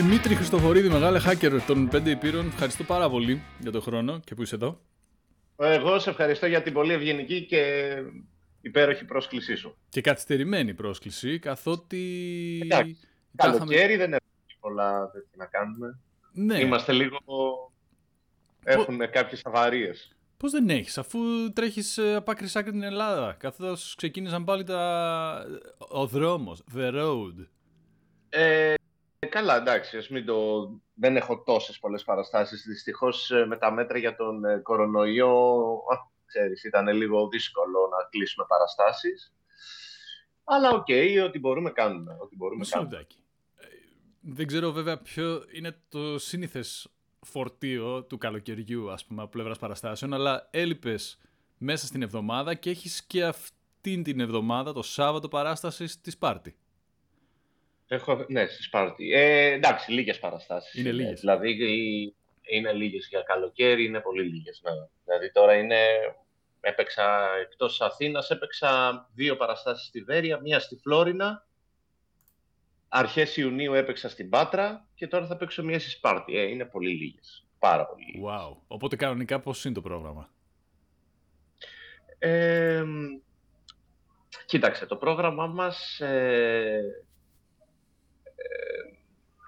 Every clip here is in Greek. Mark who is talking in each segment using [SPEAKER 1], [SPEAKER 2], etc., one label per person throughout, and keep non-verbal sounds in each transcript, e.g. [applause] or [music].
[SPEAKER 1] Δημήτρη Χριστοφορίδη, μεγάλε hacker των 5 υπήρων. Ευχαριστώ πάρα πολύ για τον χρόνο και που είσαι εδώ.
[SPEAKER 2] Εγώ σε ευχαριστώ για την πολύ ευγενική και υπέροχη πρόσκλησή σου.
[SPEAKER 1] Και καθυστερημένη πρόσκληση, καθότι...
[SPEAKER 2] Εντάξει, καλοκαίρι δεν έχουμε πολλά τέτοια να κάνουμε.
[SPEAKER 1] Ναι.
[SPEAKER 2] Είμαστε λίγο... Έχουμε κάποιες αβαρίες.
[SPEAKER 1] Πώς δεν έχεις, αφού τρέχεις ε, από άκρη άκρη την Ελλάδα, καθώς ξεκίνησαν πάλι τα... ο δρόμος, the road.
[SPEAKER 2] Ε, καλά, εντάξει, ας μην το... δεν έχω τόσες πολλές παραστάσεις. Δυστυχώς ε, με τα μέτρα για τον ε, κορονοϊό, α, ξέρεις, ήταν λίγο δύσκολο να κλείσουμε παραστάσεις. Αλλά OK, okay, ό,τι μπορούμε κάνουμε. Ό,τι μπορούμε κάνουμε.
[SPEAKER 1] Δεν ξέρω βέβαια ποιο είναι το σύνηθες φορτίο του καλοκαιριού, ας πούμε, από πλευράς παραστάσεων, αλλά έλειπες μέσα στην εβδομάδα και έχεις και αυτήν την εβδομάδα, το Σάββατο, παράστασης στη Σπάρτη.
[SPEAKER 2] Έχω, ναι, στη Σπάρτη. Ε, εντάξει, λίγες παραστάσεις.
[SPEAKER 1] Είναι λίγες.
[SPEAKER 2] Δηλαδή, είναι λίγες για καλοκαίρι, είναι πολύ λίγες. Ναι. Δηλαδή, τώρα είναι... Έπαιξα εκτός Αθήνας, έπαιξα δύο παραστάσεις στη Βέρεια, μία στη Φλόρινα Αρχές Ιουνίου έπαιξα στην Πάτρα και τώρα θα παίξω μία στη Σπάρτη. Ε, είναι πολύ λίγες. Πάρα πολύ λίγες.
[SPEAKER 1] Wow. Οπότε κανονικά πώς είναι το πρόγραμμα;
[SPEAKER 2] Ε, κοίταξε, το πρόγραμμά μας ε, ε,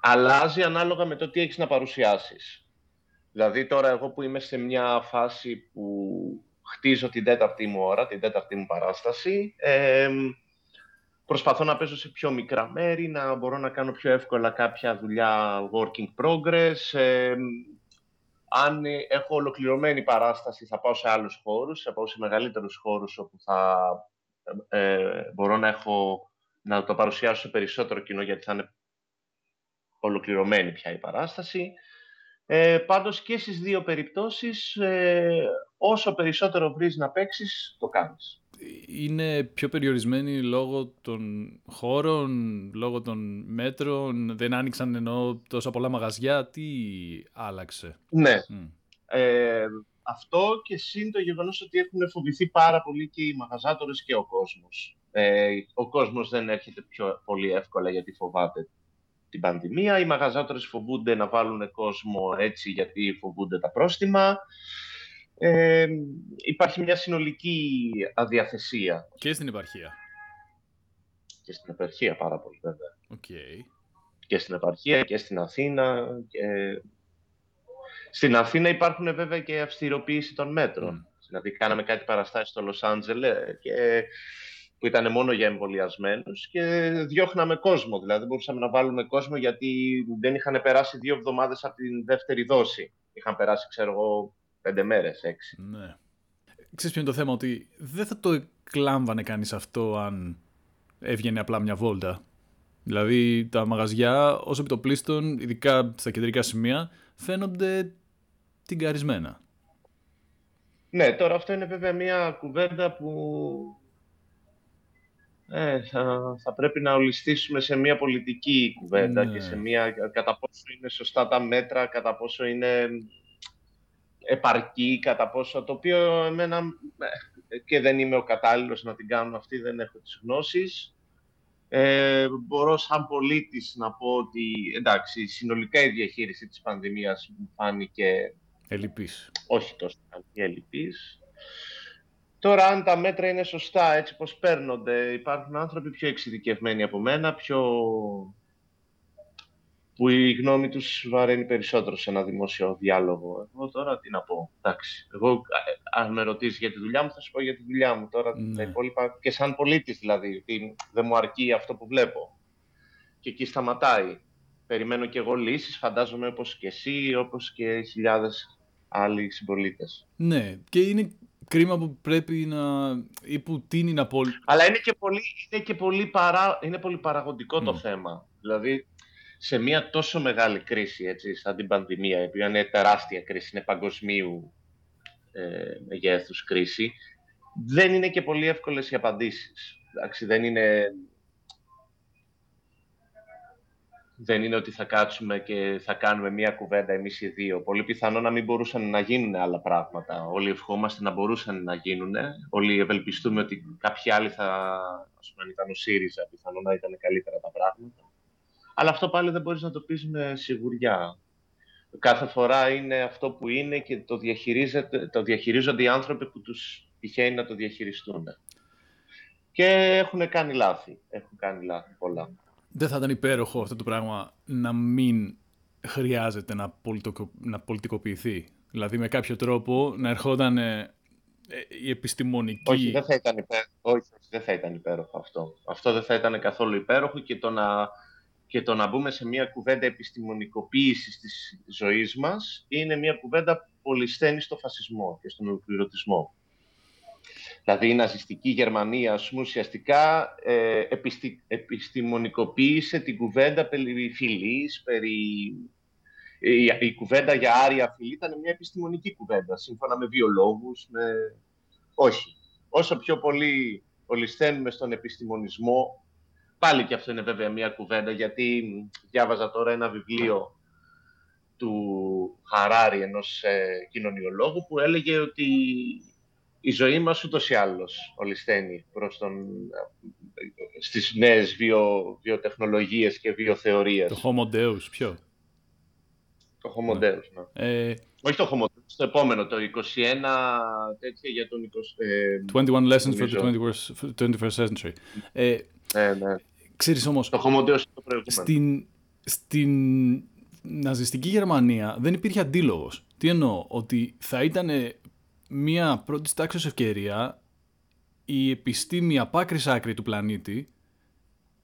[SPEAKER 2] αλλάζει ανάλογα με το τι έχεις να παρουσιάσεις. Δηλαδή τώρα εγώ που είμαι σε μια φάση που χτίζω την τέταρτη μου ώρα, την τέταρτη μου παράσταση, ε, Προσπαθώ να παίζω σε πιο μικρά μέρη, να μπορώ να κάνω πιο εύκολα κάποια δουλειά working progress. Ε, αν έχω ολοκληρωμένη παράσταση, θα πάω σε άλλους χώρους, θα πάω σε μεγαλύτερους χώρους όπου θα ε, μπορώ να, έχω, να το παρουσιάσω σε περισσότερο κοινό, γιατί θα είναι ολοκληρωμένη πια η παράσταση. Ε, πάντως και στις δύο περιπτώσεις, ε, όσο περισσότερο βρεις να παίξεις, το κάνεις
[SPEAKER 1] είναι πιο περιορισμένοι λόγω των χώρων, λόγω των μέτρων, δεν άνοιξαν ενώ τόσα πολλά μαγαζιά, τι άλλαξε;
[SPEAKER 2] Ναι. Ε, αυτό και σύν το γεγονός ότι έχουν φοβηθεί πάρα πολύ και οι μαγαζάτορες και ο κόσμος. Ε, ο κόσμος δεν έρχεται πιο πολύ εύκολα γιατί φοβάται την πανδημία. Οι μαγαζάτορες φοβούνται να βάλουν κόσμο έτσι γιατί φοβούνται τα πρόστιμα ε, υπάρχει μια συνολική αδιαθεσία.
[SPEAKER 1] Και στην επαρχία.
[SPEAKER 2] Και στην επαρχία πάρα πολύ βέβαια.
[SPEAKER 1] Okay.
[SPEAKER 2] Και στην επαρχία και στην Αθήνα. Και... Στην Αθήνα υπάρχουν βέβαια και αυστηροποίηση των μέτρων. Mm. Δηλαδή κάναμε κάτι παραστάσεις στο Λος Άντζελε και που ήταν μόνο για εμβολιασμένους και διώχναμε κόσμο. Δηλαδή, μπορούσαμε να βάλουμε κόσμο γιατί δεν είχαν περάσει δύο εβδομάδες από την δεύτερη δόση. Είχαν περάσει, ξέρω εγώ, πέντε μέρες, έξι.
[SPEAKER 1] Ναι. Ξέρεις ποιο είναι το θέμα, ότι δεν θα το εκλάμβανε κανείς αυτό αν έβγαινε απλά μια βόλτα. Δηλαδή τα μαγαζιά όσο επιτοπλίστων, ειδικά στα κεντρικά σημεία, φαίνονται τυγκαρισμένα.
[SPEAKER 2] Ναι, τώρα αυτό είναι βέβαια μια κουβέντα που ε, θα, θα πρέπει να ολιστήσουμε σε μια πολιτική κουβέντα και σε μια κατά πόσο είναι σωστά τα μέτρα, κατά πόσο είναι επαρκή κατά πόσο, το οποίο εμένα ε, και δεν είμαι ο κατάλληλος να την κάνω αυτή, δεν έχω τις γνώσεις. Ε, μπορώ σαν πολίτης να πω ότι εντάξει, συνολικά η διαχείριση της πανδημίας μου φάνηκε...
[SPEAKER 1] Ελλειπής.
[SPEAKER 2] Όχι τόσο ελλειπής. Τώρα, αν τα μέτρα είναι σωστά, έτσι πως παίρνονται, υπάρχουν άνθρωποι πιο εξειδικευμένοι από μένα, πιο που η γνώμη τους βαραίνει περισσότερο σε ένα δημόσιο διάλογο. Εγώ τώρα τι να πω. Εντάξει, εγώ αν με ρωτήσεις για τη δουλειά μου θα σου πω για τη δουλειά μου. Τώρα ναι. τα υπόλοιπα και σαν πολίτης δηλαδή, ότι δεν μου αρκεί αυτό που βλέπω. Και εκεί σταματάει. Περιμένω και εγώ λύσεις, φαντάζομαι όπως και εσύ, όπως και χιλιάδες άλλοι συμπολίτες.
[SPEAKER 1] Ναι, και είναι κρίμα που πρέπει να... ή που τίνει να πω...
[SPEAKER 2] Αλλά είναι και πολύ, είναι και πολύ, παρά, είναι πολύ παραγωγικό το θέμα. Δηλαδή, σε μια τόσο μεγάλη κρίση, έτσι, σαν την πανδημία, η οποία είναι τεράστια κρίση, είναι παγκοσμίου ε, μεγέθους κρίση, δεν είναι και πολύ εύκολες οι απαντήσεις. Εντάξει, δεν είναι... Δεν είναι ότι θα κάτσουμε και θα κάνουμε μία κουβέντα εμείς οι δύο. Πολύ πιθανό να μην μπορούσαν να γίνουν άλλα πράγματα. Όλοι ευχόμαστε να μπορούσαν να γίνουν. Όλοι ευελπιστούμε ότι κάποιοι άλλοι θα, ας πούμε, αν ήταν ο ΣΥΡΙΖΑ, πιθανό να ήταν καλύτερα τα πράγματα. Αλλά αυτό πάλι δεν μπορείς να το πεις με σιγουριά. Κάθε φορά είναι αυτό που είναι και το, το διαχειρίζονται οι άνθρωποι που τους τυχαίνει να το διαχειριστούν. Και έχουν κάνει λάθη. Έχουν κάνει λάθη πολλά.
[SPEAKER 1] Δεν θα ήταν υπέροχο αυτό το πράγμα να μην χρειάζεται να, πολιτικο... να πολιτικοποιηθεί. Δηλαδή με κάποιο τρόπο να ερχόταν ε, η επιστημονική...
[SPEAKER 2] Όχι, δεν θα ήταν υπέροχο. Όχι, δεν θα ήταν υπέροχο αυτό. Αυτό δεν θα ήταν καθόλου υπέροχο και το να, και το να μπούμε σε μια κουβέντα επιστημονικοποίησης της ζωής μας είναι μια κουβέντα που πολυσθένει στο φασισμό και στον ολοκληρωτισμό. Δηλαδή η ναζιστική Γερμανία ας πούμε, ουσιαστικά ε, επιστη, επιστημονικοποίησε την κουβέντα περί φυλής, περί... Η, η κουβέντα για άρια φυλή ήταν μια επιστημονική κουβέντα, σύμφωνα με βιολόγους, με... Όχι. Όσο πιο πολύ ολισθαίνουμε στον επιστημονισμό, πάλι και αυτό είναι βέβαια μια κουβέντα, γιατί διάβαζα τώρα ένα βιβλίο του Χαράρη, ενός ε, κοινωνιολόγου, που έλεγε ότι η ζωή μας ούτως ή άλλως ολισθαίνει προς τον, στις νέες βιο, βιοτεχνολογίες και βιοθεωρίες.
[SPEAKER 1] Το Homo Deus, ποιο;
[SPEAKER 2] Το Homo ναι. Deus, ναι. Ε... Όχι το Homo Deus, το επόμενο, το 21 τέτοια για τον
[SPEAKER 1] 20... Ε, 21 lessons for the 21st, 21st century. Ε,
[SPEAKER 2] ναι, ναι.
[SPEAKER 1] Ξέρεις όμως,
[SPEAKER 2] το Homo Deus το προηγούμενο.
[SPEAKER 1] Στην, στην ναζιστική Γερμανία δεν υπήρχε αντίλογος. Τι εννοώ, ότι θα ήταν μία πρώτης τάξης ευκαιρία η επιστήμη από άκρη άκρη του πλανήτη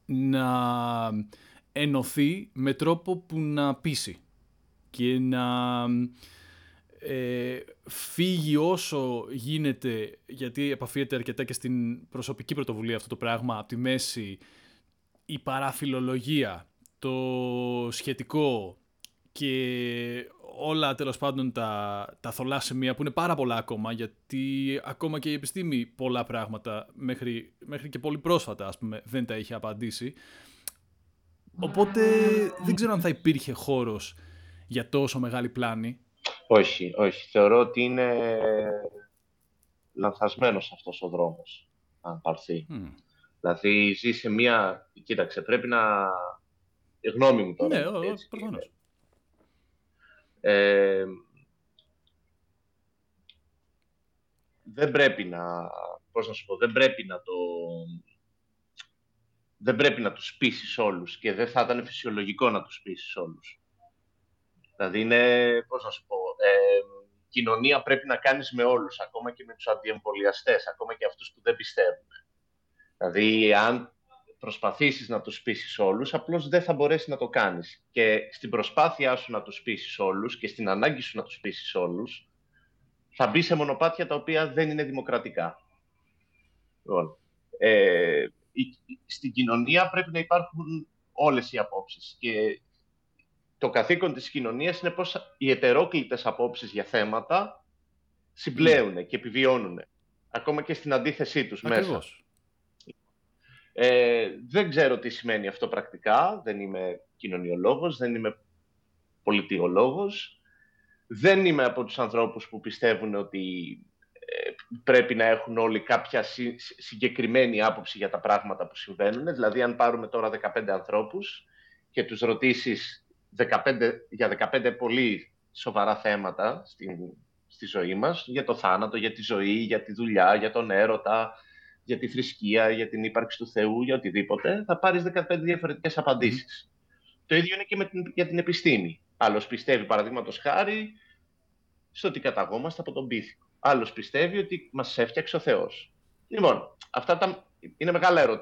[SPEAKER 1] να ενωθεί με τρόπο που να πείσει και να ε, φύγει όσο γίνεται, γιατί επαφίεται αρκετά και στην προσωπική πρωτοβουλία αυτό το πράγμα, από τη μέση η παραφιλολογία, το σχετικό και όλα τέλος πάντων τα, τα θολά σημεία που είναι πάρα πολλά ακόμα γιατί ακόμα και η επιστήμη πολλά πράγματα μέχρι, μέχρι και πολύ πρόσφατα ας πούμε δεν τα είχε απαντήσει οπότε δεν ξέρω αν θα υπήρχε χώρος για τόσο μεγάλη πλάνη
[SPEAKER 2] όχι, όχι. Θεωρώ ότι είναι λανθασμένος αυτός ο δρόμος αν πάρθει. Δηλαδή ζει σε μία... Κοίταξε, πρέπει να... Η γνώμη μου τώρα.
[SPEAKER 1] Ναι, προφανώς.
[SPEAKER 2] Ε, δεν πρέπει να, πώς να σου πω, δεν πρέπει να το, δεν πρέπει να τους πείσεις όλους και δεν θα ήταν φυσιολογικό να τους πείσεις όλους. Δηλαδή είναι, πώς να σου πω, ε, κοινωνία πρέπει να κάνεις με όλους, ακόμα και με τους αντιεμβολιαστές, ακόμα και αυτούς που δεν πιστεύουν. Δηλαδή, αν προσπαθήσεις να τους πείσεις όλους, απλώς δεν θα μπορέσει να το κάνεις. Και στην προσπάθειά σου να τους πείσεις όλους και στην ανάγκη σου να τους πείσεις όλους, θα μπει σε μονοπάτια τα οποία δεν είναι δημοκρατικά. Λοιπόν, ε, στην κοινωνία πρέπει να υπάρχουν όλες οι απόψεις. Και το καθήκον της κοινωνίας είναι πώς οι ετερόκλητες απόψεις για θέματα συμπλέουν και επιβιώνουν. Ακόμα και στην αντίθεσή τους
[SPEAKER 1] Ακριβώς.
[SPEAKER 2] μέσα. Ε, δεν ξέρω τι σημαίνει αυτό πρακτικά. Δεν είμαι κοινωνιολόγος, δεν είμαι πολιτιολόγος. Δεν είμαι από τους ανθρώπους που πιστεύουν ότι ε, πρέπει να έχουν όλοι κάποια συγκεκριμένη άποψη για τα πράγματα που συμβαίνουν. Δηλαδή, αν πάρουμε τώρα 15 ανθρώπους και τους ρωτήσεις 15, για 15 πολύ σοβαρά θέματα στη, στη ζωή μας, για το θάνατο, για τη ζωή, για τη δουλειά, για τον έρωτα, για τη θρησκεία, για την ύπαρξη του Θεού, για οτιδήποτε, θα πάρεις 15 διαφορετικές απαντήσεις. Το ίδιο είναι και με την, για την επιστήμη. Άλλος πιστεύει, παραδείγματος χάρη, στο ότι καταγόμαστε από τον πίθηκο. Άλλος πιστεύει ότι μας έφτιαξε ο Θεός. Λοιπόν, αυτά τα, είναι μεγάλα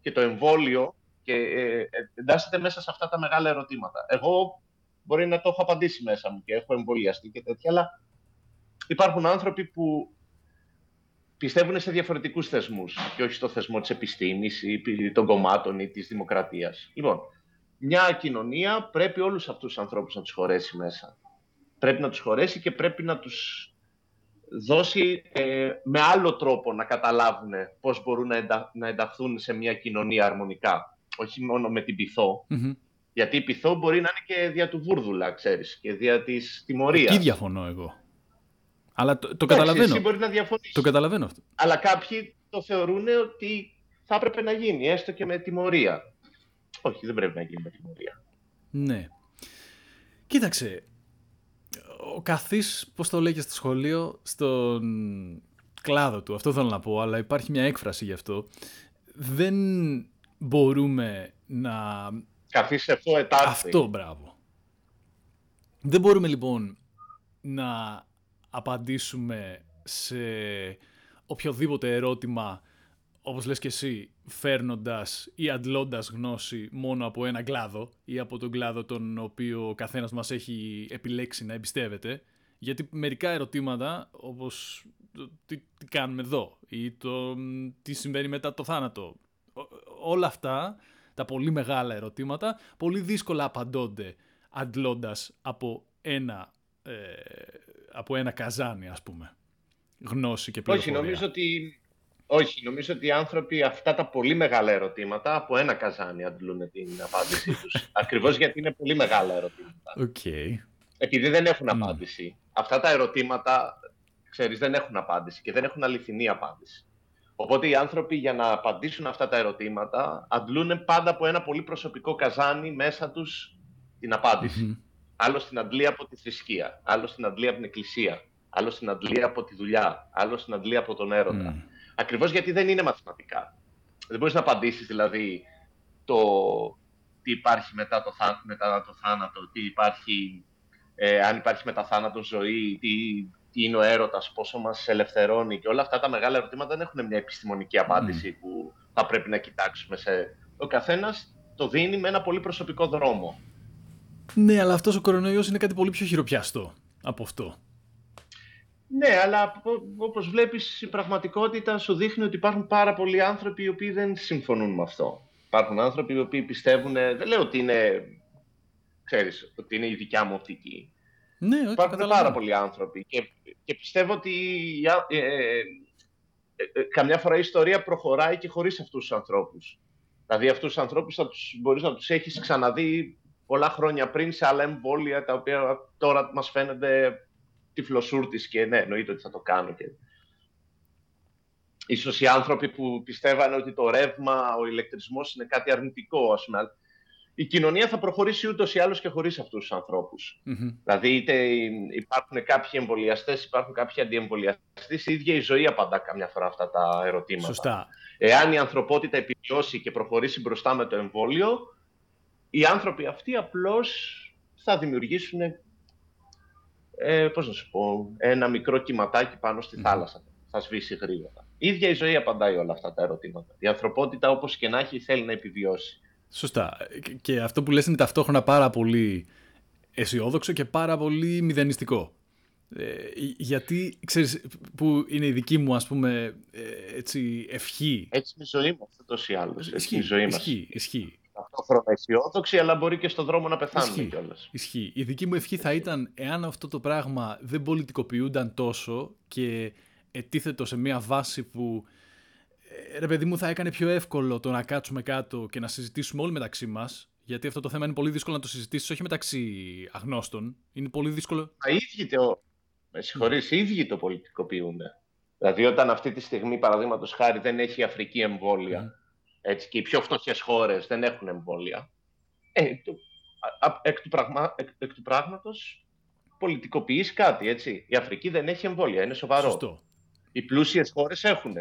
[SPEAKER 2] Και το εμβόλιο και, ε, εντάσσεται μέσα σε αυτά τα μεγάλα ερωτήματα. Εγώ μπορεί να το έχω απαντήσει μέσα μου και έχω εμβολιαστεί και τέτοια, αλλά υπάρχουν άνθρωποι που πιστεύουν σε διαφορετικούς θεσμούς και όχι στο θεσμό της επιστήμης ή των κομμάτων ή της δημοκρατίας. Λοιπόν, μια κοινωνία πρέπει όλους αυτούς τους ανθρώπους να τους χωρέσει μέσα. Πρέπει να τους χωρέσει και πρέπει να τους δώσει ε, με άλλο τρόπο να καταλάβουν πώς μπορούν να, να ενταχθούν σε μια κοινωνία αρμονικά. Όχι μόνο με την πυθό. Γιατί η πυθό μπορεί να είναι και δια του βούρδουλα, ξέρεις, και δια της τιμωρίας.
[SPEAKER 1] Εκεί διαφωνώ εγώ; Αλλά το, το καταλαβαίνω.
[SPEAKER 2] Εσύ μπορεί να διαφωνήσεις.
[SPEAKER 1] Το καταλαβαίνω αυτό.
[SPEAKER 2] Αλλά κάποιοι το θεωρούν ότι θα έπρεπε να γίνει, έστω και με τιμωρία. όχι, δεν πρέπει να γίνει με τιμωρία.
[SPEAKER 1] Ναι. Κοίταξε, ο καθής, πώς το λέγει στο σχολείο, στον κλάδο του, αυτό θέλω να πω, αλλά υπάρχει μια έκφραση γι' αυτό, δεν μπορούμε να...
[SPEAKER 2] Καθής σε
[SPEAKER 1] Αυτό, μπράβο. Δεν μπορούμε λοιπόν να απαντήσουμε σε οποιοδήποτε ερώτημα, όπως λες και εσύ, φέρνοντας ή αντλώντας γνώση μόνο από ένα κλάδο ή από τον κλάδο τον οποίο ο καθένας μας έχει επιλέξει να εμπιστεύεται. Γιατί μερικά ερωτήματα, όπως το, τι, τι κάνουμε εδώ ή το τι συμβαίνει μετά το θάνατο, όλα αυτά, τα πολύ μεγάλα ερωτήματα, πολύ δύσκολα απαντώνται αντλώντας από ένα, ε, από ένα καζάνι, ας πούμε, γνώση και πληροφορία.
[SPEAKER 2] Όχι, νομίζω ότι, όχι, νομίζω ότι οι άνθρωποι αυτά τα πολύ μεγάλα ερωτήματα από ένα καζάνι αντλούν την απάντησή [laughs] τους. Ακριβώς γιατί είναι πολύ μεγάλα ερωτήματα.
[SPEAKER 1] Okay.
[SPEAKER 2] Επειδή δεν έχουν απάντηση. Αυτά τα ερωτήματα, ξέρεις, δεν έχουν απάντηση και δεν έχουν αληθινή απάντηση. Οπότε οι άνθρωποι για να απαντήσουν αυτά τα ερωτήματα αντλούν πάντα από ένα πολύ προσωπικό καζάνι μέσα τους την απάντηση. Άλλο στην αντλία από τη θρησκεία, άλλο στην αντλία από την εκκλησία, άλλο στην αντλία από τη δουλειά, άλλο στην αντλία από τον έρωτα. Mm. Ακριβώς γιατί δεν είναι μαθηματικά. Δεν μπορείς να απαντήσεις δηλαδή το τι υπάρχει μετά το, θά, μετά το θάνατο, τι υπάρχει, ε, αν υπάρχει μετά θάνατος ζωή, τι, τι είναι ο έρωτας, πόσο μας ελευθερώνει και όλα αυτά τα μεγάλα ερωτήματα δεν έχουν μια επιστημονική απάντηση που θα πρέπει να κοιτάξουμε σε... Ο καθένας το δίνει με ένα πολύ προσωπικό δρόμο.
[SPEAKER 1] Ναι, αλλά αυτός ο κορονοϊός είναι κάτι πολύ πιο χειροπιαστό από αυτό.
[SPEAKER 2] Ναι, αλλά όπως βλέπεις η πραγματικότητα σου δείχνει ότι υπάρχουν πάρα πολλοί άνθρωποι οι οποίοι δεν συμφωνούν με αυτό. Υπάρχουν άνθρωποι οι οποίοι πιστεύουν, δεν λέω ότι είναι, ξέρεις, ότι είναι η δικιά μου οπτική.
[SPEAKER 1] Ναι, όχι,
[SPEAKER 2] Υπάρχουν πάρα πολλοί άνθρωποι και, και πιστεύω ότι ε, ε, ε, ε, καμιά φορά η ιστορία προχωράει και χωρίς αυτούς τους ανθρώπους. Δηλαδή αυτούς τους ανθρώπους θα τους, μπορείς να τους έχεις ξαναδεί πολλά χρόνια πριν σε άλλα εμβόλια τα οποία τώρα μας φαίνονται τυφλοσούρτης και ναι, εννοείται ότι θα το κάνω. Και... Ίσως οι άνθρωποι που πιστεύανε ότι το ρεύμα, ο ηλεκτρισμός είναι κάτι αρνητικό, ας πούμε, η κοινωνία θα προχωρήσει ούτως ή άλλως και χωρίς αυτούς τους ανθρωπου Δηλαδή, είτε υπάρχουν κάποιοι εμβολιαστές, υπάρχουν κάποιοι αντιεμβολιαστές, η ίδια η ζωή απαντά καμιά φορά αυτά τα ερωτήματα.
[SPEAKER 1] Σωστά.
[SPEAKER 2] Εάν η ανθρωπότητα επιβιώσει και προχωρήσει μπροστά με το εμβόλιο, οι άνθρωποι αυτοί απλώς θα δημιουργήσουν, ε, πώς να σου πω, ένα μικρό κυματάκι πάνω στη θάλασσα. Θα σβήσει γρήγορα. Η ίδια η ζωή απαντάει όλα αυτά τα ερωτήματα. Η ανθρωπότητα όπως και να έχει θέλει να επιβιώσει.
[SPEAKER 1] Σωστά. Και αυτό που λες είναι ταυτόχρονα πάρα πολύ αισιόδοξο και πάρα πολύ μηδενιστικό. Ε, γιατί, ξέρεις, που είναι η δική μου, ας πούμε, ε, έτσι, ευχή.
[SPEAKER 2] Έτσι είναι η ζωή μας, τόσο ή άλλως.
[SPEAKER 1] Ισχύει, η ζωή μας. ισχύει, ισχύει
[SPEAKER 2] ταυτόχρονα αισιόδοξη, αλλά μπορεί και στον δρόμο να πεθάνουμε
[SPEAKER 1] κιόλας. Ισχύει. Η δική μου ευχή θα ήταν εάν αυτό το πράγμα δεν πολιτικοποιούνταν τόσο και ετίθετο σε μια βάση που ε, ρε παιδί μου θα έκανε πιο εύκολο το να κάτσουμε κάτω και να συζητήσουμε όλοι μεταξύ μας. Γιατί αυτό το θέμα είναι πολύ δύσκολο να το συζητήσεις, όχι μεταξύ αγνώστων. Είναι πολύ δύσκολο.
[SPEAKER 2] οι ίδιοι το. Με συγχωρείς, οι ίδιοι το πολιτικοποιούν. Δηλαδή, όταν αυτή τη στιγμή, παραδείγματος χάρη, δεν έχει η Αφρική εμβόλια, έτσι, και οι πιο φτωχές χώρες δεν έχουν εμβόλια. Ε, το, εκ, του πραγμα, εκ, του πράγματος πολιτικοποιείς κάτι, έτσι. Η Αφρική δεν έχει εμβόλια, είναι σοβαρό.
[SPEAKER 1] Σωστό.
[SPEAKER 2] Οι πλούσιες χώρες έχουν.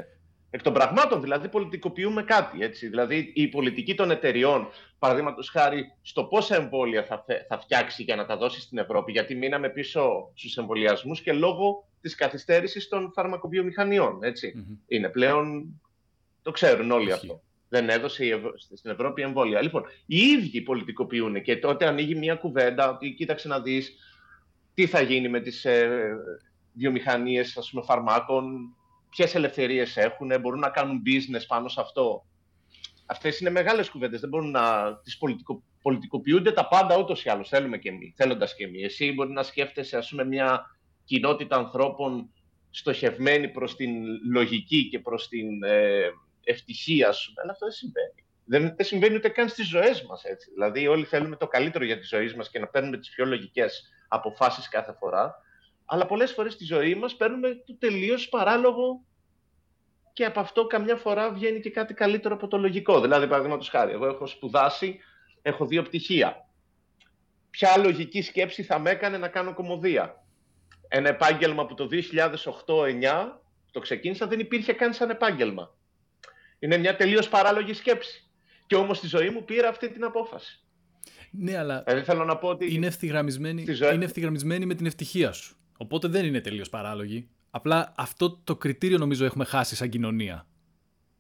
[SPEAKER 2] Εκ των πραγμάτων δηλαδή πολιτικοποιούμε κάτι. Έτσι. Δηλαδή η πολιτική των εταιριών, παραδείγματος χάρη, στο πόσα εμβόλια θα, θα φτιάξει για να τα δώσει στην Ευρώπη, γιατί μείναμε πίσω στους εμβολιασμούς και λόγω της καθυστέρησης των φαρμακοβιομηχανιών. Είναι πλέον. Το ξέρουν όλοι αυτό δεν έδωσε στην Ευρώπη εμβόλια. Λοιπόν, οι ίδιοι πολιτικοποιούν και τότε ανοίγει μια κουβέντα ότι κοίταξε να δεις τι θα γίνει με τις ε, βιομηχανίες ας πούμε, φαρμάκων, ποιες ελευθερίες έχουν, μπορούν να κάνουν business πάνω σε αυτό. Αυτές είναι μεγάλες κουβέντες, δεν μπορούν να τις πολιτικο, πολιτικοποιούνται τα πάντα ούτως ή άλλως, θέλουμε και εμείς, θέλοντας και εμείς. Εσύ μπορεί να σκέφτεσαι ας πούμε, μια κοινότητα ανθρώπων στοχευμένη προς την λογική και προς την ε, ευτυχία σου. Αλλά αυτό δεν συμβαίνει. Δεν, δεν συμβαίνει ούτε καν στις ζωές μας. Δηλαδή, όλοι θέλουμε το καλύτερο για τη ζωή μας και να παίρνουμε τις πιο λογικές αποφάσεις κάθε φορά. Αλλά πολλές φορές στη ζωή μας παίρνουμε το τελείως παράλογο και από αυτό καμιά φορά βγαίνει και κάτι καλύτερο από το λογικό. Δηλαδή, παραδείγματος χάρη, εγώ έχω σπουδάσει, έχω δύο πτυχία. Ποια λογική σκέψη θα με έκανε να κάνω κομμωδία; Ένα επάγγελμα που το 2008-2009 το ξεκίνησα δεν υπήρχε καν σαν επάγγελμα. Είναι μια τελείως παράλογη σκέψη. Και όμως στη ζωή μου πήρα αυτή την απόφαση.
[SPEAKER 1] Ναι, αλλά
[SPEAKER 2] δηλαδή, θέλω να πω ότι
[SPEAKER 1] είναι, ευθυγραμμισμένη, είναι ευθυγραμμισμένη με την ευτυχία σου. Οπότε δεν είναι τελείως παράλογη. Απλά αυτό το κριτήριο νομίζω έχουμε χάσει σαν κοινωνία.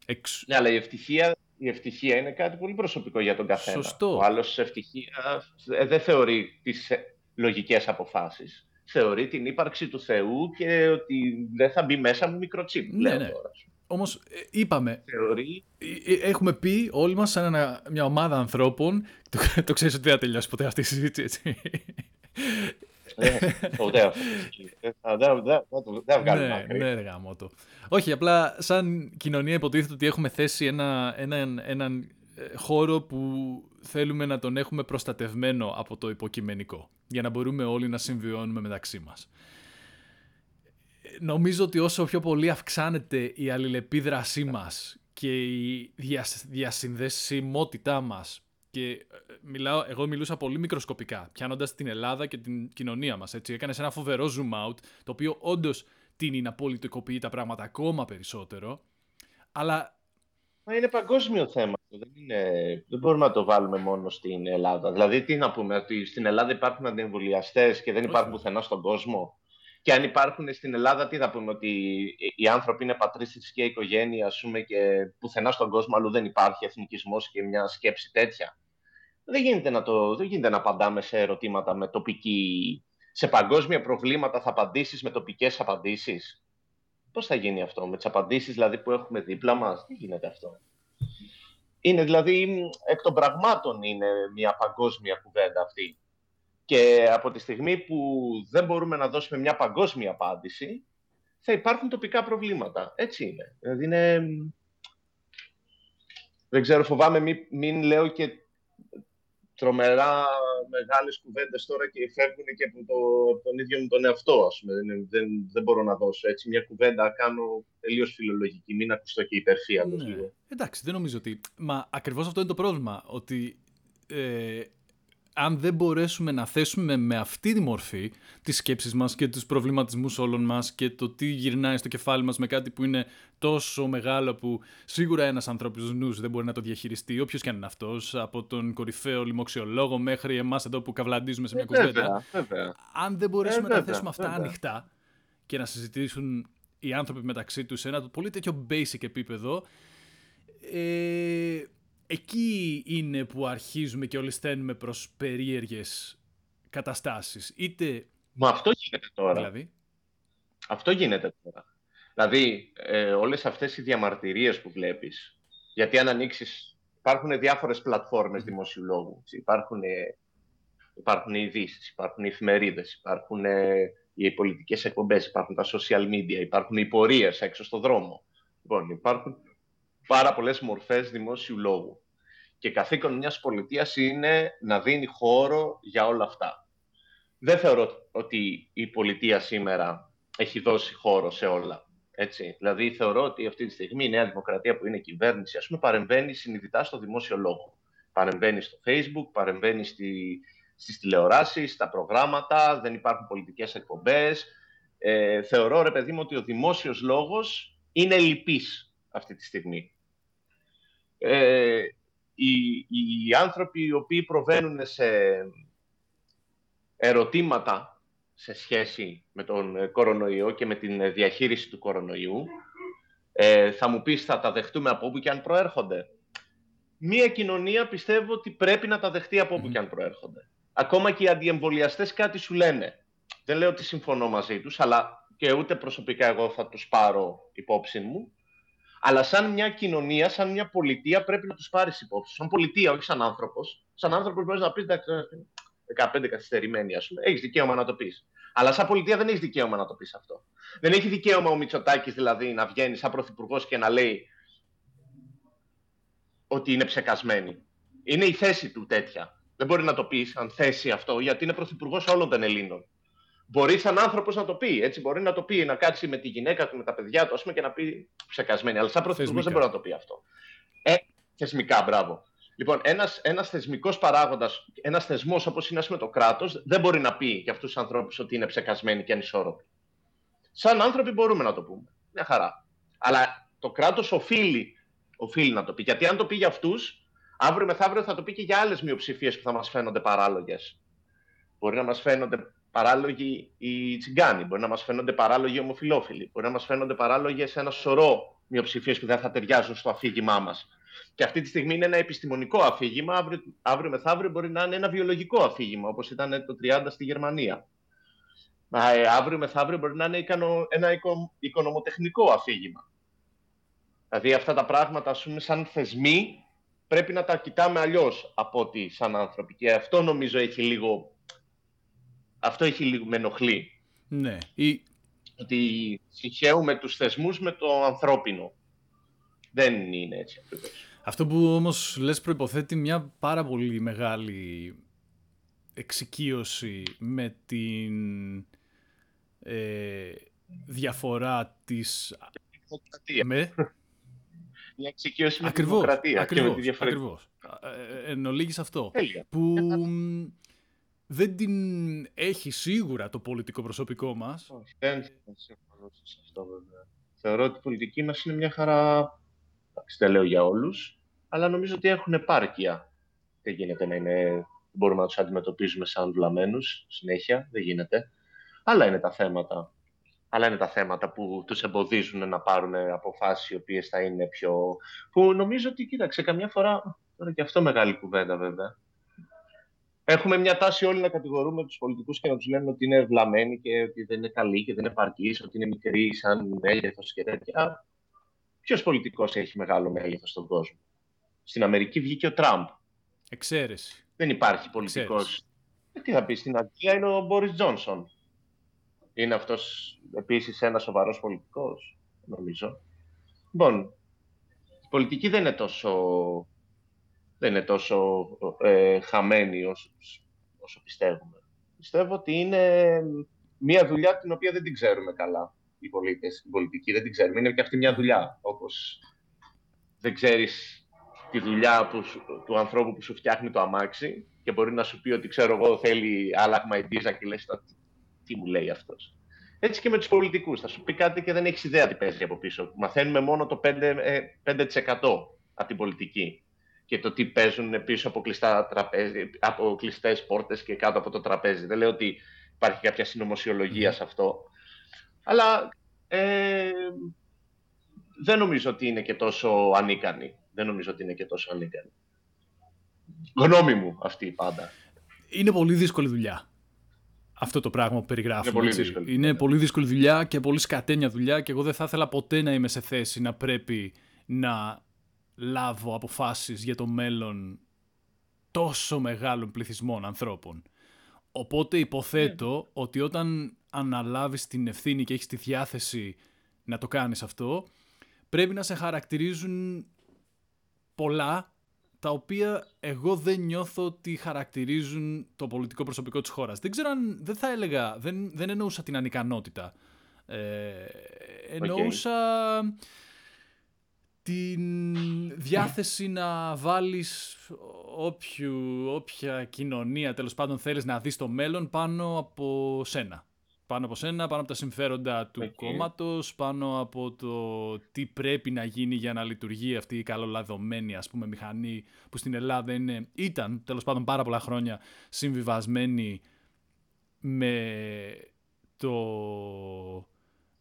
[SPEAKER 2] Εξ... Ναι, αλλά η ευτυχία, η ευτυχία είναι κάτι πολύ προσωπικό για τον καθένα.
[SPEAKER 1] Σωστό.
[SPEAKER 2] Ο άλλος ευτυχία ε, δεν θεωρεί τις ε, λογικές αποφάσεις. Θεωρεί την ύπαρξη του Θεού και ότι δεν θα μπει μέσα μου μικροτσίπ.
[SPEAKER 1] Ναι, ναι. Όμως ε, είπαμε.
[SPEAKER 2] Θεωρεί.
[SPEAKER 1] Έχουμε πει όλοι μας, σαν μια ομάδα ανθρώπων. Το, [laughs] το ξέρεις ότι δεν θα τελειώσει ποτέ αυτή η συζήτηση, έτσι.
[SPEAKER 2] Ποτέ Δεν βγάλουμε
[SPEAKER 1] Ναι, ναι, το. Όχι, απλά σαν κοινωνία υποτίθεται ότι έχουμε θέσει έναν ε, χώρο που θέλουμε να τον έχουμε προστατευμένο από το υποκειμενικό για να μπορούμε όλοι να συμβιώνουμε μεταξύ μας. Νομίζω ότι όσο πιο πολύ αυξάνεται η αλληλεπίδρασή μας και η διασυνδεσιμότητά μας και ε, μιλάω, εγώ μιλούσα πολύ μικροσκοπικά, πιάνοντας την Ελλάδα και την κοινωνία μας. Έκανες ένα φοβερό zoom out, το οποίο όντως τίνει να πολιτικοποιεί τα πράγματα ακόμα περισσότερο. Αλλά.
[SPEAKER 2] Μα είναι παγκόσμιο θέμα. Δεν, είναι... δεν μπορούμε να το βάλουμε μόνο στην Ελλάδα. Δηλαδή, τι να πούμε, ότι στην Ελλάδα υπάρχουν αντιεμβολιαστές και δεν υπάρχουν πουθενά στον κόσμο; Και αν υπάρχουν στην Ελλάδα, τι θα πούμε, ότι οι άνθρωποι είναι πατρίς και οικογένεια, ας πούμε, και πουθενά στον κόσμο αλλού δεν υπάρχει εθνικισμός και μια σκέψη τέτοια. Δεν γίνεται να, το, δεν γίνεται να απαντάμε σε ερωτήματα με τοπική... Σε παγκόσμια προβλήματα θα απαντήσεις με τοπικές απαντήσεις. Πώς θα γίνει αυτό, με τις απαντήσεις δηλαδή που έχουμε δίπλα μας, δεν γίνεται αυτό. Είναι δηλαδή, εκ των πραγμάτων είναι μια παγκόσμια κουβέντα αυτή. Και από τη στιγμή που δεν μπορούμε να δώσουμε μια παγκόσμια απάντηση, θα υπάρχουν τοπικά προβλήματα. Έτσι είναι. Δηλαδή είναι... Δεν ξέρω, φοβάμαι μην, μην λέω και τρομερά μεγάλες κουβέντες τώρα και φεύγουν και από, το, τον ίδιο μου τον εαυτό, ας πούμε. Δεν, δεν, δεν μπορώ να δώσω έτσι μια κουβέντα, κάνω τελείως φιλολογική, μην ακουστώ και υπερφία. Ναι.
[SPEAKER 1] Εντάξει, δεν νομίζω ότι... Μα ακριβώς αυτό είναι το πρόβλημα, ότι ε, αν δεν μπορέσουμε να θέσουμε με αυτή τη μορφή τις σκέψεις μας και τους προβληματισμούς όλων μας και το τι γυρνάει στο κεφάλι μας με κάτι που είναι τόσο μεγάλο που σίγουρα ένας ανθρώπινος νους δεν μπορεί να το διαχειριστεί, όποιος και αν είναι αυτός, από τον κορυφαίο λοιμοξιολόγο μέχρι εμάς εδώ που καυλαντίζουμε σε μια ε, κουβέντα. Αν δεν μπορέσουμε ε, να θέσουμε αυτά ανοιχτά και να συζητήσουν οι άνθρωποι μεταξύ τους σε ένα πολύ τέτοιο basic επίπεδο, ε, εκεί είναι που αρχίζουμε και όλοι στέλνουμε προς περίεργες καταστάσεις. Είτε...
[SPEAKER 2] Μα αυτό γίνεται τώρα.
[SPEAKER 1] Δηλαδή;
[SPEAKER 2] Αυτό γίνεται τώρα. Δηλαδή, ε, όλες αυτές οι διαμαρτυρίες που βλέπεις, γιατί αν ανοίξεις, υπάρχουν διάφορες πλατφόρμες δημοσίου λόγου. Υπάρχουν, υπάρχουν οι ειδήσεις, υπάρχουν οι εφημερίδες, υπάρχουν οι πολιτικές εκπομπές, υπάρχουν τα social media, υπάρχουν οι πορείες έξω στο δρόμο. Λοιπόν, υπάρχουν πάρα πολλές μορφές δημόσιου λόγου. Και καθήκον μιας πολιτείας είναι να δίνει χώρο για όλα αυτά. Δεν θεωρώ ότι η πολιτεία σήμερα έχει δώσει χώρο σε όλα. Έτσι. Δηλαδή, θεωρώ ότι αυτή τη στιγμή η Νέα Δημοκρατία που είναι κυβέρνηση, ας πούμε, παρεμβαίνει συνειδητά στο δημόσιο λόγο. Παρεμβαίνει στο Facebook, παρεμβαίνει στη, στις τηλεοράσεις, στα προγράμματα, δεν υπάρχουν πολιτικές εκπομπές. Ε, θεωρώ, ρε παιδί μου, ότι ο δημόσιος λόγος είναι λυπής αυτή τη στιγμή. Ε, οι, οι άνθρωποι οι οποίοι προβαίνουν σε ερωτήματα σε σχέση με τον κορονοϊό και με την διαχείριση του κορονοϊού, ε, θα μου πεις θα τα δεχτούμε από όπου και αν προέρχονται. Μία κοινωνία πιστεύω ότι πρέπει να τα δεχτεί από όπου και αν προέρχονται. Ακόμα και οι αντιεμβολιαστές κάτι σου λένε. Δεν λέω ότι συμφωνώ μαζί τους, αλλά και ούτε προσωπικά εγώ θα τους πάρω υπόψη μου. Αλλά σαν μια κοινωνία, σαν μια πολιτεία, πρέπει να τους πάρεις υπόψη. Σαν πολιτεία, όχι σαν άνθρωπος. Σαν άνθρωπος μπορείς να πεις 15 καθυστερημένοι, ας πούμε. Έχεις δικαίωμα να το πεις. Αλλά σαν πολιτεία δεν έχεις δικαίωμα να το πεις αυτό. Δεν έχει δικαίωμα ο Μητσοτάκης δηλαδή να βγαίνει σαν πρωθυπουργός και να λέει ότι είναι ψεκασμένη. Είναι η θέση του τέτοια. Δεν μπορεί να το πεις αν θέση αυτό, γιατί είναι πρωθυπουργός όλων των Ελλήνων. Μπορεί σαν άνθρωπος να το πει. Έτσι, μπορεί να το πει, να κάτσει με τη γυναίκα του, με τα παιδιά του, πούμε, και να πει ψεκασμένη. Αλλά σαν πρωθυπουργός δεν μπορεί να το πει αυτό. Ε, θεσμικά, μπράβο. Λοιπόν, ένας ένας θεσμικός παράγοντας, ένας θεσμός όπως είναι πούμε, το κράτος, δεν μπορεί να πει για αυτούς τους ανθρώπους ότι είναι ψεκασμένοι και ανισόρροποι. Σαν άνθρωποι μπορούμε να το πούμε. Μια χαρά. Αλλά το κράτος οφείλει, οφείλει να το πει. Γιατί αν το πει για αυτούς, αύριο μεθαύριο θα το πει και για άλλες μειοψηφίες που θα μας φαίνονται παράλογες. Μπορεί να μας φαίνονται παράλογοι οι τσιγκάνοι, μπορεί να μας φαίνονται παράλογοι οι ομοφυλόφιλοι, μπορεί να μας φαίνονται παράλογε ένα σωρό μειοψηφίες που δεν θα ταιριάζουν στο αφήγημά μας. Και αυτή τη στιγμή είναι ένα επιστημονικό αφήγημα, αύριο, αύριο μεθαύριο μπορεί να είναι ένα βιολογικό αφήγημα, όπως ήταν το 30 στη Γερμανία. Ε, αύριο μεθαύριο μπορεί να είναι ένα οικονομοτεχνικό αφήγημα. Δηλαδή αυτά τα πράγματα, ας πούμε, σαν θεσμοί, πρέπει να τα κοιτάμε αλλιώς από ότι σαν άνθρωποι. Και αυτό νομίζω έχει λίγο αυτό έχει λίγο με ενοχλεί.
[SPEAKER 1] Ναι. Η...
[SPEAKER 2] Ότι συγχαίουμε τους θεσμούς με το ανθρώπινο. Δεν είναι έτσι ακριβώς.
[SPEAKER 1] Αυτό που όμως λες προϋποθέτει μια πάρα πολύ μεγάλη εξοικείωση με την ε, διαφορά της...
[SPEAKER 2] Με... [laughs] Μια εξοικείωση με τη δημοκρατία
[SPEAKER 1] ακριβώς,
[SPEAKER 2] και με τη διαφορά.
[SPEAKER 1] Ακριβώς. Ε, ε, εν ολίγης αυτό. Που δεν την έχει σίγουρα το πολιτικό προσωπικό μας.
[SPEAKER 2] Όχι, δεν συμφωνώ σε αυτό βέβαια. Θεωρώ ότι η πολιτική μας είναι μια χαρά, εντάξει, δεν λέω για όλους, αλλά νομίζω ότι έχουν επάρκεια. Δεν γίνεται να είναι, μπορούμε να τους αντιμετωπίζουμε σαν βλαμμένους συνέχεια, δεν γίνεται. Άλλα είναι τα θέματα. Άλλα είναι τα θέματα που τους εμποδίζουν να πάρουν αποφάσεις οι οποίες θα είναι πιο... Που νομίζω ότι, κοίταξε, καμιά φορά, τώρα και αυτό μεγάλη κουβέντα βέβαια, Έχουμε μια τάση όλοι να κατηγορούμε τους πολιτικούς και να τους λέμε ότι είναι βλαμμένοι και ότι δεν είναι καλοί και δεν είναι επαρκείς, ότι είναι μικροί σαν μέγεθος και τέτοια. Ποιος πολιτικός έχει μεγάλο μέγεθος στον κόσμο; Στην Αμερική βγήκε ο Τραμπ.
[SPEAKER 1] Εξαίρεση.
[SPEAKER 2] Δεν υπάρχει πολιτικός. Ε, τι θα πεις, στην Αγγλία είναι ο Μπόρις Τζόνσον. Είναι αυτός επίσης ένας σοβαρός πολιτικός, νομίζω. Λοιπόν, η πολιτική δεν είναι τόσο δεν είναι τόσο ε, χαμένη όσο, όσο πιστεύουμε. Πιστεύω ότι είναι μια δουλειά την οποία δεν την ξέρουμε καλά οι πολίτες, η πολιτική δεν την ξέρουμε. Είναι και αυτή μια δουλειά, όπως δεν ξέρεις τη δουλειά που, του ανθρώπου που σου φτιάχνει το αμάξι και μπορεί να σου πει ότι ξέρω εγώ θέλει άλλαγμα η ντίζα και λες τι μου λέει αυτός. Έτσι και με τους πολιτικούς. Θα σου πει κάτι και δεν έχεις ιδέα τι παίζει από πίσω. Μαθαίνουμε μόνο το 5%, 5 ε, από την πολιτική και το τι παίζουν πίσω από, κλειστά τραπέζι, από κλειστές πόρτες και κάτω από το τραπέζι. Δεν λέω ότι υπάρχει κάποια συνωμοσιολογία σε αυτό. Αλλά ε, δεν νομίζω ότι είναι και τόσο ανίκανη. Δεν νομίζω ότι είναι και τόσο ανίκανη. Γνώμη μου αυτή πάντα.
[SPEAKER 1] Είναι πολύ δύσκολη δουλειά. Αυτό το πράγμα που περιγράφουμε.
[SPEAKER 2] Είναι πολύ δύσκολη.
[SPEAKER 1] Είναι πολύ δύσκολη δουλειά και πολύ σκατένια δουλειά και εγώ δεν θα ήθελα ποτέ να είμαι σε θέση να πρέπει να λάβω αποφάσεις για το μέλλον τόσο μεγάλων πληθυσμών ανθρώπων. Οπότε υποθέτω ναι. ότι όταν αναλάβεις την ευθύνη και έχεις τη διάθεση να το κάνεις αυτό, πρέπει να σε χαρακτηρίζουν πολλά τα οποία εγώ δεν νιώθω ότι χαρακτηρίζουν το πολιτικό προσωπικό της χώρας. Δεν ξέρω αν, δεν θα έλεγα, δεν, δεν εννοούσα την ανικανότητα. Ε, εννοούσα την διάθεση να βάλεις όποιου, όποια κοινωνία τέλος πάντων θέλεις να δεις στο μέλλον πάνω από σένα. Πάνω από σένα, πάνω από τα συμφέροντα του okay. κόμματος, πάνω από το τι πρέπει να γίνει για να λειτουργεί αυτή η καλολαδωμένη ας πούμε μηχανή που στην Ελλάδα είναι, ήταν τέλος πάντων πάρα πολλά χρόνια συμβιβασμένη με το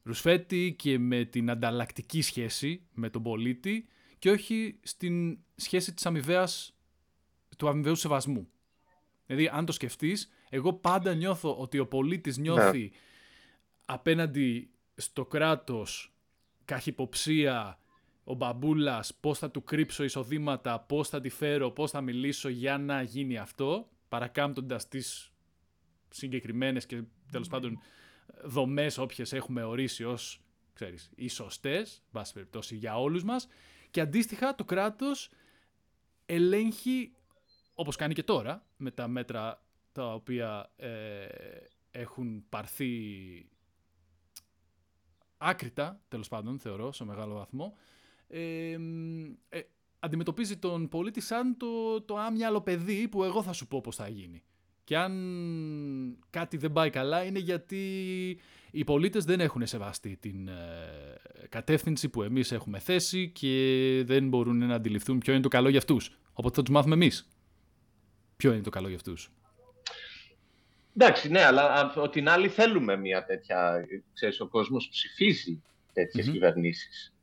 [SPEAKER 1] Ρουσφέτη και με την ανταλλακτική σχέση με τον πολίτη και όχι στην σχέση της αμοιβαίας, του αμοιβαίου σεβασμού. Δηλαδή, αν το σκεφτείς, εγώ πάντα νιώθω ότι ο πολίτης νιώθει ναι. απέναντι στο κράτος καχυποψία, ο μπαμπούλας, πώς θα του κρύψω εισοδήματα, πώς θα τη φέρω, πώς θα μιλήσω για να γίνει αυτό, παρακάμπτοντας τις συγκεκριμένες και τέλος πάντων δομές όποιες έχουμε ορίσει ως ξέρεις, οι σωστές, βάση περιπτώσει για όλους μας και αντίστοιχα το κράτος ελέγχει όπως κάνει και τώρα με τα μέτρα τα οποία ε, έχουν πάρθει άκρητα, τέλος πάντων, θεωρώ, σε μεγάλο βαθμό, ε, ε, αντιμετωπίζει τον πολίτη σαν το, το άμυαλο παιδί που εγώ θα σου πω πώς θα γίνει. Και αν κάτι δεν πάει καλά είναι γιατί οι πολίτες δεν έχουν σεβαστεί την ε, κατεύθυνση που εμείς έχουμε θέσει και δεν μπορούν να αντιληφθούν ποιο είναι το καλό για αυτούς. Οπότε θα τους μάθουμε εμείς. Ποιο είναι το καλό για αυτούς.
[SPEAKER 2] Εντάξει, ναι, αλλά από την άλλη θέλουμε μια τέτοια, ξέρεις, ο κόσμος ψηφίζει τέτοιες mm-hmm. κυβερνήσεις.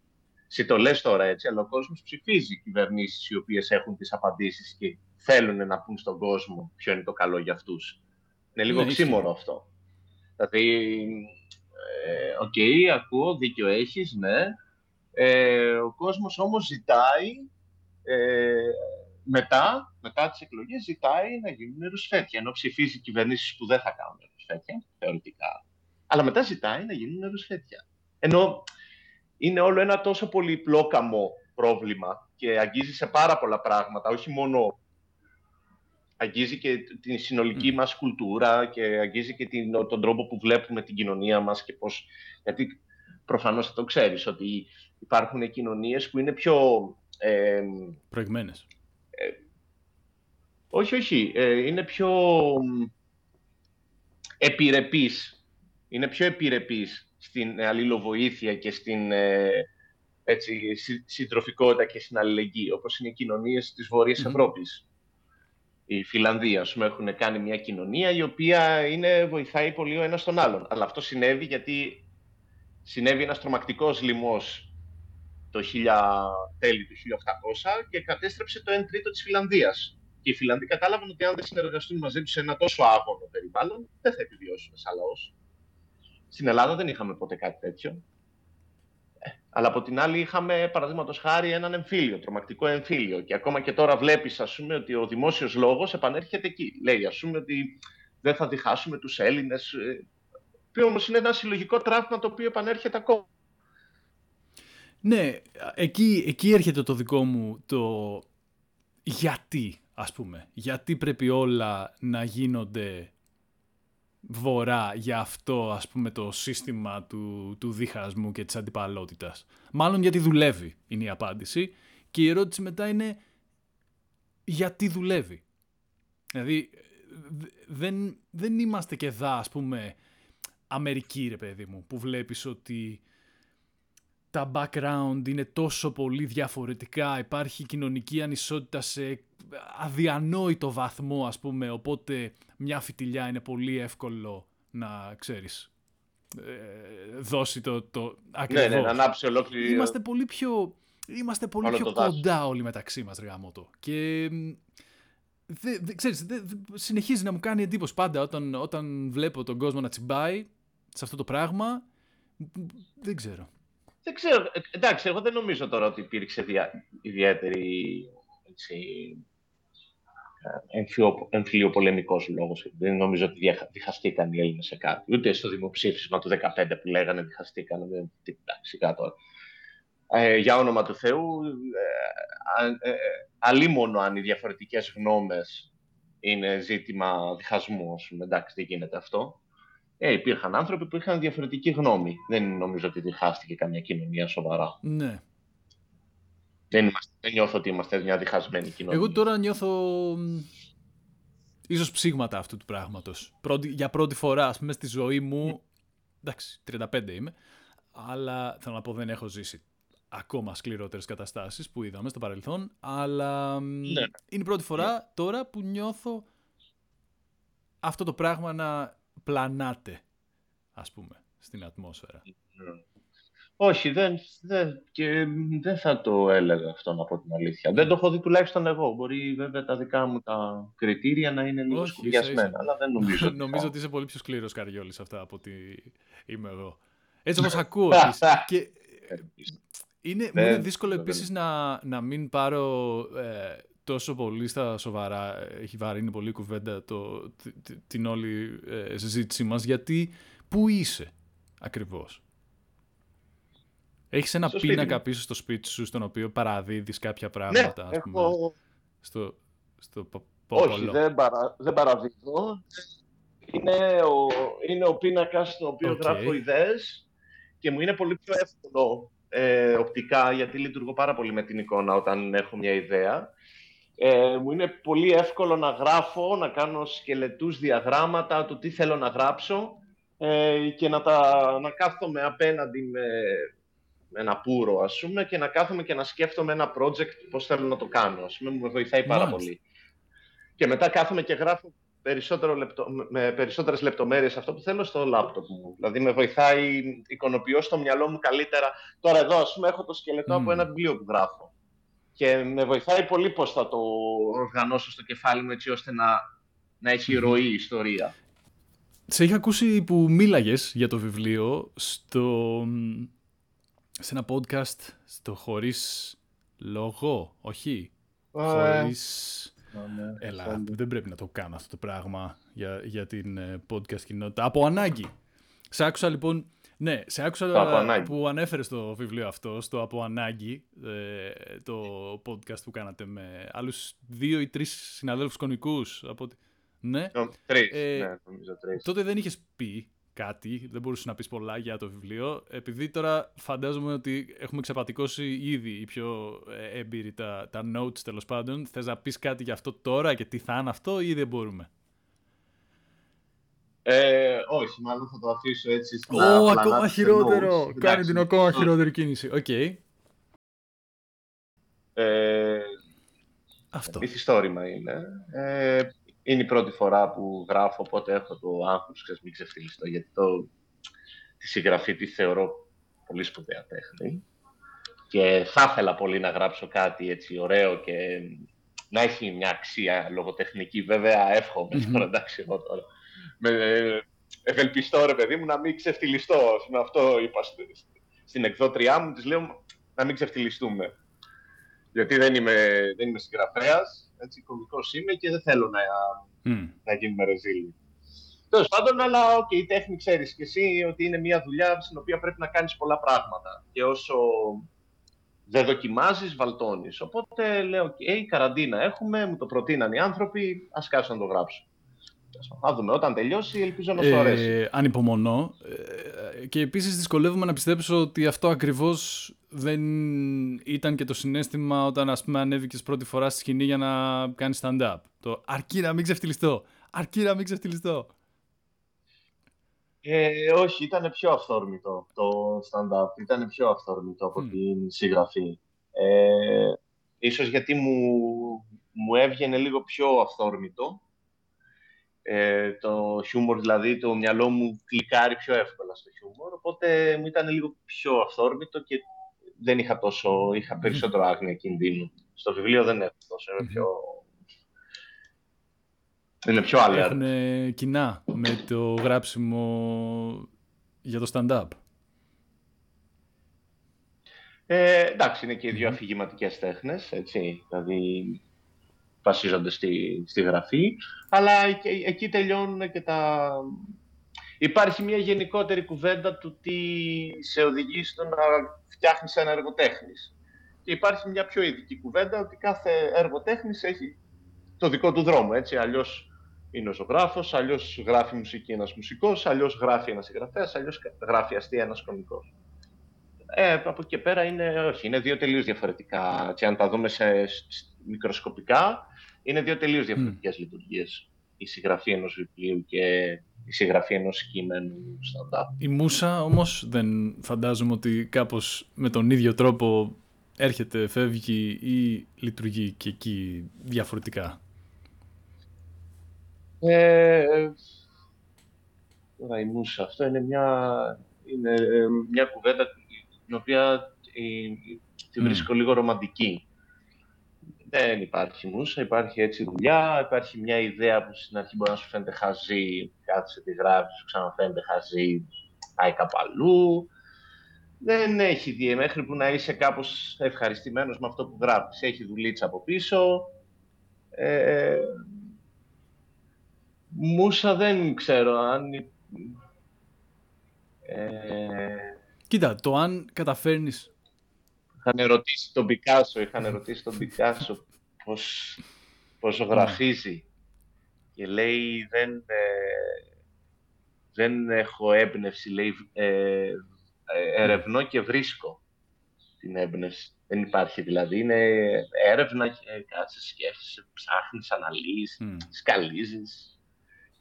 [SPEAKER 2] Σε το λες τώρα έτσι, αλλά ο κόσμος ψηφίζει κυβερνήσεις οι οποίες έχουν τις απαντήσεις και θέλουν να πουν στον κόσμο ποιο είναι το καλό για αυτούς. Είναι λίγο ναι, οξύμωρο αυτό. Δηλαδή, ε, OK, okay, ακούω, δίκιο έχεις, ναι. Ε, ο κόσμος όμως ζητάει, ε, μετά, μετά τις εκλογές, ζητάει να γίνουν ρουσφέτια, ενώ ψηφίζει κυβερνήσεις που δεν θα κάνουν ρουσφέτια, θεωρητικά. Αλλά μετά ζητάει να γίνουν ρουσφέτια. Ενώ είναι όλο ένα τόσο πολύπλοκο πρόβλημα και αγγίζει σε πάρα πολλά πράγματα, όχι μόνο αγγίζει και την συνολική mm. μας κουλτούρα και αγγίζει και την, τον τρόπο που βλέπουμε την κοινωνία μας και πώς... Γιατί προφανώς θα το ξέρεις ότι υπάρχουν κοινωνίες που είναι πιο... Ε,
[SPEAKER 1] Προηγμένες.
[SPEAKER 2] Ε, όχι, όχι. Ε, είναι πιο επιρρεπής. Είναι πιο επιρρεπής στην αλληλοβοήθεια και στην ε, έτσι, συντροφικότητα και στην αλληλεγγύη, όπως είναι οι κοινωνίες της Βόρειας mm Ευρώπης η Φιλανδία, ας πούμε, έχουν κάνει μια κοινωνία η οποία είναι, βοηθάει πολύ ο ένας τον άλλον. Αλλά αυτό συνέβη γιατί συνέβη ένας τρομακτικός λοιμός το 1000, τέλη του 1800 και κατέστρεψε το 1 τρίτο της Φιλανδίας. Και οι Φιλανδοί κατάλαβαν ότι αν δεν συνεργαστούν μαζί τους σε ένα τόσο άγωνο περιβάλλον, δεν θα επιβιώσουν σαν λαός. Στην Ελλάδα δεν είχαμε ποτέ κάτι τέτοιο. Αλλά από την άλλη είχαμε, παραδείγματος χάρη, έναν εμφύλιο, τρομακτικό εμφύλιο. Και ακόμα και τώρα βλέπεις, ότι ο δημόσιος λόγος επανέρχεται εκεί. Λέει, ας πούμε, ότι δεν θα διχάσουμε τους Έλληνες. Ε, που όμως είναι ένα συλλογικό τραύμα το οποίο επανέρχεται ακόμα.
[SPEAKER 1] Ναι, εκεί, εκεί έρχεται το δικό μου το γιατί, ας πούμε. Γιατί πρέπει όλα να γίνονται βορρά για αυτό ας πούμε το σύστημα του, του διχασμού και της αντιπαλότητας. Μάλλον γιατί δουλεύει είναι η απάντηση και η ερώτηση μετά είναι γιατί δουλεύει. Δηλαδή δεν, δεν είμαστε και δά ας πούμε Αμερική ρε παιδί μου που βλέπεις ότι τα background είναι τόσο πολύ διαφορετικά, υπάρχει κοινωνική ανισότητα σε αδιανόητο βαθμό ας πούμε, οπότε μια φιτιλιά είναι πολύ εύκολο να ξέρεις ε, δώσει το, το ακριβώς.
[SPEAKER 2] Ναι, ναι, να ανάψει ολόκληρη...
[SPEAKER 1] Είμαστε πολύ πιο, είμαστε πολύ πιο κοντά όλοι μεταξύ μας, ρε γαμώτο. Και δε, δε, ξέρεις, δε, συνεχίζει να μου κάνει εντύπωση πάντα όταν, όταν βλέπω τον κόσμο να τσιμπάει σε αυτό το πράγμα. Δεν ξέρω.
[SPEAKER 2] Δεν ξέρω. Ε, εντάξει, εγώ δεν νομίζω τώρα ότι υπήρξε δια, ιδιαίτερη έτσι, ε, εμφυλιοπολεμικός λόγος. Δεν νομίζω ότι διχαστήκαν οι Έλληνες σε κάτι. Ούτε στο δημοψήφισμα του 2015 που λέγανε διχαστήκαν. Εντάξει, κάτω. Ε, για όνομα του Θεού, ε, ε, αλίμονο αν οι διαφορετικές γνώμες είναι ζήτημα διχασμού, Εντάξει, δεν γίνεται αυτό. Ε, υπήρχαν άνθρωποι που είχαν διαφορετική γνώμη. Δεν νομίζω ότι διχάστηκε καμιά κοινωνία σοβαρά.
[SPEAKER 1] Ναι.
[SPEAKER 2] Δεν, είμαστε, δεν νιώθω ότι είμαστε μια διχασμένη κοινωνία.
[SPEAKER 1] Εγώ τώρα νιώθω ίσως ψήγματα αυτού του πράγματος. για πρώτη φορά, ας πούμε, στη ζωή μου, εντάξει, 35 είμαι, αλλά θέλω να πω δεν έχω ζήσει ακόμα σκληρότερες καταστάσεις που είδαμε στο παρελθόν, αλλά ναι. είναι η πρώτη φορά ναι. τώρα που νιώθω αυτό το πράγμα να πλανάται, ας πούμε, στην ατμόσφαιρα.
[SPEAKER 2] Όχι, δεν, δεν, και δεν θα το έλεγα αυτό να πω την αλήθεια. Δεν το έχω δει τουλάχιστον εγώ. Μπορεί βέβαια τα δικά μου τα κριτήρια να είναι λίγο σκουριασμένα, αλλά δεν νομίζω. [laughs]
[SPEAKER 1] νομίζω ότι είσαι πολύ πιο σκληρός Καριόλης αυτά από ότι είμαι εγώ. Έτσι όπως ακούω. [laughs] και είναι, μου είναι δύσκολο επίσης να, να μην πάρω ε, τόσο πολύ στα σοβαρά, έχει βαρύνει πολύ κουβέντα το, την όλη ε, συζήτησή μας, γιατί πού είσαι ακριβώς; Έχεις ένα πίνακα πίσω στο σπίτι σου, στον οποίο παραδίδεις κάποια πράγματα,
[SPEAKER 2] ναι, ας πούμε, έχω...
[SPEAKER 1] στο, στο
[SPEAKER 2] Όχι, δεν, παρα, δεν παραδίδω. Είναι ο, είναι ο πίνακας στον οποίο okay. γράφω ιδέες και μου είναι πολύ πιο εύκολο ε, οπτικά, γιατί λειτουργώ πάρα πολύ με την εικόνα όταν έχω μια ιδέα. Ε, μου είναι πολύ εύκολο να γράφω, να κάνω σκελετούς διαγράμματα του τι θέλω να γράψω ε, και να, τα, να κάθομαι απέναντι με, με ένα πουρο, ας πούμε, και να κάθομαι και να σκέφτομαι ένα project πώς θέλω να το κάνω. Ας πούμε, μου βοηθάει πάρα πολύ. Και μετά κάθομαι και γράφω περισσότερο λεπτο... με περισσότερες λεπτομέρειες αυτό που θέλω στο λάπτοπ μου. Δηλαδή με βοηθάει, εικονοποιώ στο μυαλό μου καλύτερα. Τώρα εδώ, ας πούμε, έχω το σκελετό από ένα βιβλίο που γράφω. Και με βοηθάει πολύ πώς θα το οργανώσω στο κεφάλι μου έτσι ώστε να, να έχει ροή η ιστορία.
[SPEAKER 1] Σε είχα ακούσει που μίλαγες για το βιβλίο στο... σε ένα podcast στο Χωρίς Λόγο, όχι; Ε, χωρίς... Ναι, Έλα, δεν πρέπει να το κάνω αυτό το πράγμα για, για την ε, podcast κοινότητα. Από ανάγκη. Σε άκουσα λοιπόν ναι, σε άκουσα που ανέφερε το βιβλίο αυτό, στο Από Ανάγκη, ε, το podcast που κάνατε με άλλους δύο ή τρεις συναδέλφους κονικούς. Από...
[SPEAKER 2] Ναι, τρεις, ε, ναι, νομίζω τρεις.
[SPEAKER 1] Τότε δεν είχες πει κάτι, δεν μπορούσες να πεις πολλά για το βιβλίο. Επειδή τώρα φαντάζομαι ότι έχουμε ξεπατικώσει ήδη οι πιο ε, έμπειροι τα, τα notes τέλος πάντων. Θες να πεις κάτι για αυτό τώρα και τι θα είναι αυτό ή δεν μπορούμε;
[SPEAKER 2] Ε, όχι, μάλλον θα το αφήσω έτσι
[SPEAKER 1] στο Ω, ακόμα χειρότερο! Κάνει την ακόμα χειρότερη κίνηση. OK. Okay.
[SPEAKER 2] Ε, Αυτό. Μυθιστόρημα είναι. Ε, είναι η πρώτη φορά που γράφω, οπότε έχω το άγχος, ξέρεις, μην ξεφτιλιστώ, γιατί το, τη συγγραφή τη θεωρώ πολύ σπουδαία τέχνη. Και θα ήθελα πολύ να γράψω κάτι έτσι ωραίο και να έχει μια αξία λογοτεχνική. Βέβαια, εύχομαι mm-hmm. τώρα, εντάξει, εγώ τώρα με, ευελπιστώ ρε παιδί μου να μην ξεφτυλιστώ. Με αυτό είπα στην εκδότριά μου, της λέω να μην ξεφτυλιστούμε. Γιατί δεν είμαι, δεν είμαι συγγραφέας, έτσι κομικό είμαι και δεν θέλω να, mm. να γίνουμε ρεζίλοι. Τέλος πάντων, αλλά okay, η τέχνη ξέρεις και εσύ ότι είναι μια δουλειά στην οποία πρέπει να κάνεις πολλά πράγματα. Και όσο δεν δοκιμάζεις, βαλτώνεις. Οπότε λέω: OK, καραντίνα έχουμε, μου το προτείναν οι άνθρωποι, ας κάτσω να το γράψω. Θα δούμε. Όταν τελειώσει, ελπίζω να σου ε, αρέσει.
[SPEAKER 1] ανυπομονώ. Ε, και επίσης δυσκολεύομαι να πιστέψω ότι αυτό ακριβώς δεν ήταν και το συνέστημα όταν ας πούμε ανέβηκες πρώτη φορά στη σκηνή για να κάνεις stand-up. Το αρκεί να μην ξεφτυλιστώ. Αρκεί να μην ξεφτυλιστώ.
[SPEAKER 2] Ε, όχι, ήταν πιο αυθόρμητο το stand-up. Ήταν πιο αυθόρμητο από την συγγραφή. Ε, ίσως γιατί μου, μου έβγαινε λίγο πιο αυθόρμητο ε, το χιούμορ, δηλαδή το μυαλό μου κλικάρει πιο εύκολα στο χιούμορ, οπότε μου ήταν λίγο πιο αυθόρμητο και δεν είχα τόσο, είχα περισσότερο άγνοια κινδύνου. Στο βιβλίο δεν έχω τόσο, είναι πιο... Είναι πιο alert.
[SPEAKER 1] Έχουν κοινά με το γράψιμο για το stand-up;
[SPEAKER 2] Ε, εντάξει, είναι και οι δύο αφηγηματικές τέχνες, έτσι, δηλαδή βασίζονται στη, στη γραφή, αλλά εκεί τελειώνουν και τα... Υπάρχει μια γενικότερη κουβέντα του τι σε οδηγεί στο να φτιάχνεις ένα έργο τέχνης. Και υπάρχει μια πιο ειδική κουβέντα ότι κάθε έργο τέχνης έχει το δικό του δρόμο, έτσι. Αλλιώς είναι ο ζωγράφος, αλλιώς γράφει μουσική ένας μουσικός, αλλιώς γράφει ένας συγγραφέας, αλλιώς γράφει αστεία ένας κομικός. Ε, από εκεί και πέρα είναι, όχι, είναι δύο τελείως διαφορετικά. Και αν τα δούμε σε, μικροσκοπικά, είναι δύο τελείως διαφορετικές mm. λειτουργίες. Η συγγραφή ενός βιβλίου και η συγγραφή ενός κειμένου stand-up.
[SPEAKER 1] Η Μούσα όμως δεν φαντάζομαι ότι κάπως με τον ίδιο τρόπο έρχεται, φεύγει ή λειτουργεί και εκεί διαφορετικά.
[SPEAKER 2] Ε, τώρα η Μούσα, αυτό είναι μια, είναι ε, μια κουβέντα την οποία τη βρίσκω λίγο ρομαντική. Δεν υπάρχει μουσα, υπάρχει έτσι δουλειά, υπάρχει μια ιδέα που στην αρχή μπορεί να σου φαίνεται χαζή, κάτσε τη γράφεις, σου ξαναφαίνεται χαζή, πάει κάπου αλλού. Δεν έχει δει μέχρι που να είσαι κάπως ευχαριστημένος με αυτό που γράφεις. Έχει δουλίτσα από πίσω. Ε, μουσα δεν ξέρω αν...
[SPEAKER 1] Ε, Κοίτα, το αν καταφέρνεις
[SPEAKER 2] είχαν ρωτήσει τον Πικάσο, είχαν ρωτήσει τον Πικάσο πώς, πώς γραφίζει. Και λέει, δεν, ε, Δεν έχω έμπνευση, λέει, ε, ε, ερευνώ και βρίσκω την έμπνευση. Δεν υπάρχει δηλαδή. Είναι έρευνα και κάτσε, σκέφτεσαι, ψάχνεις, αναλύεις, mm. σκαλίζεις.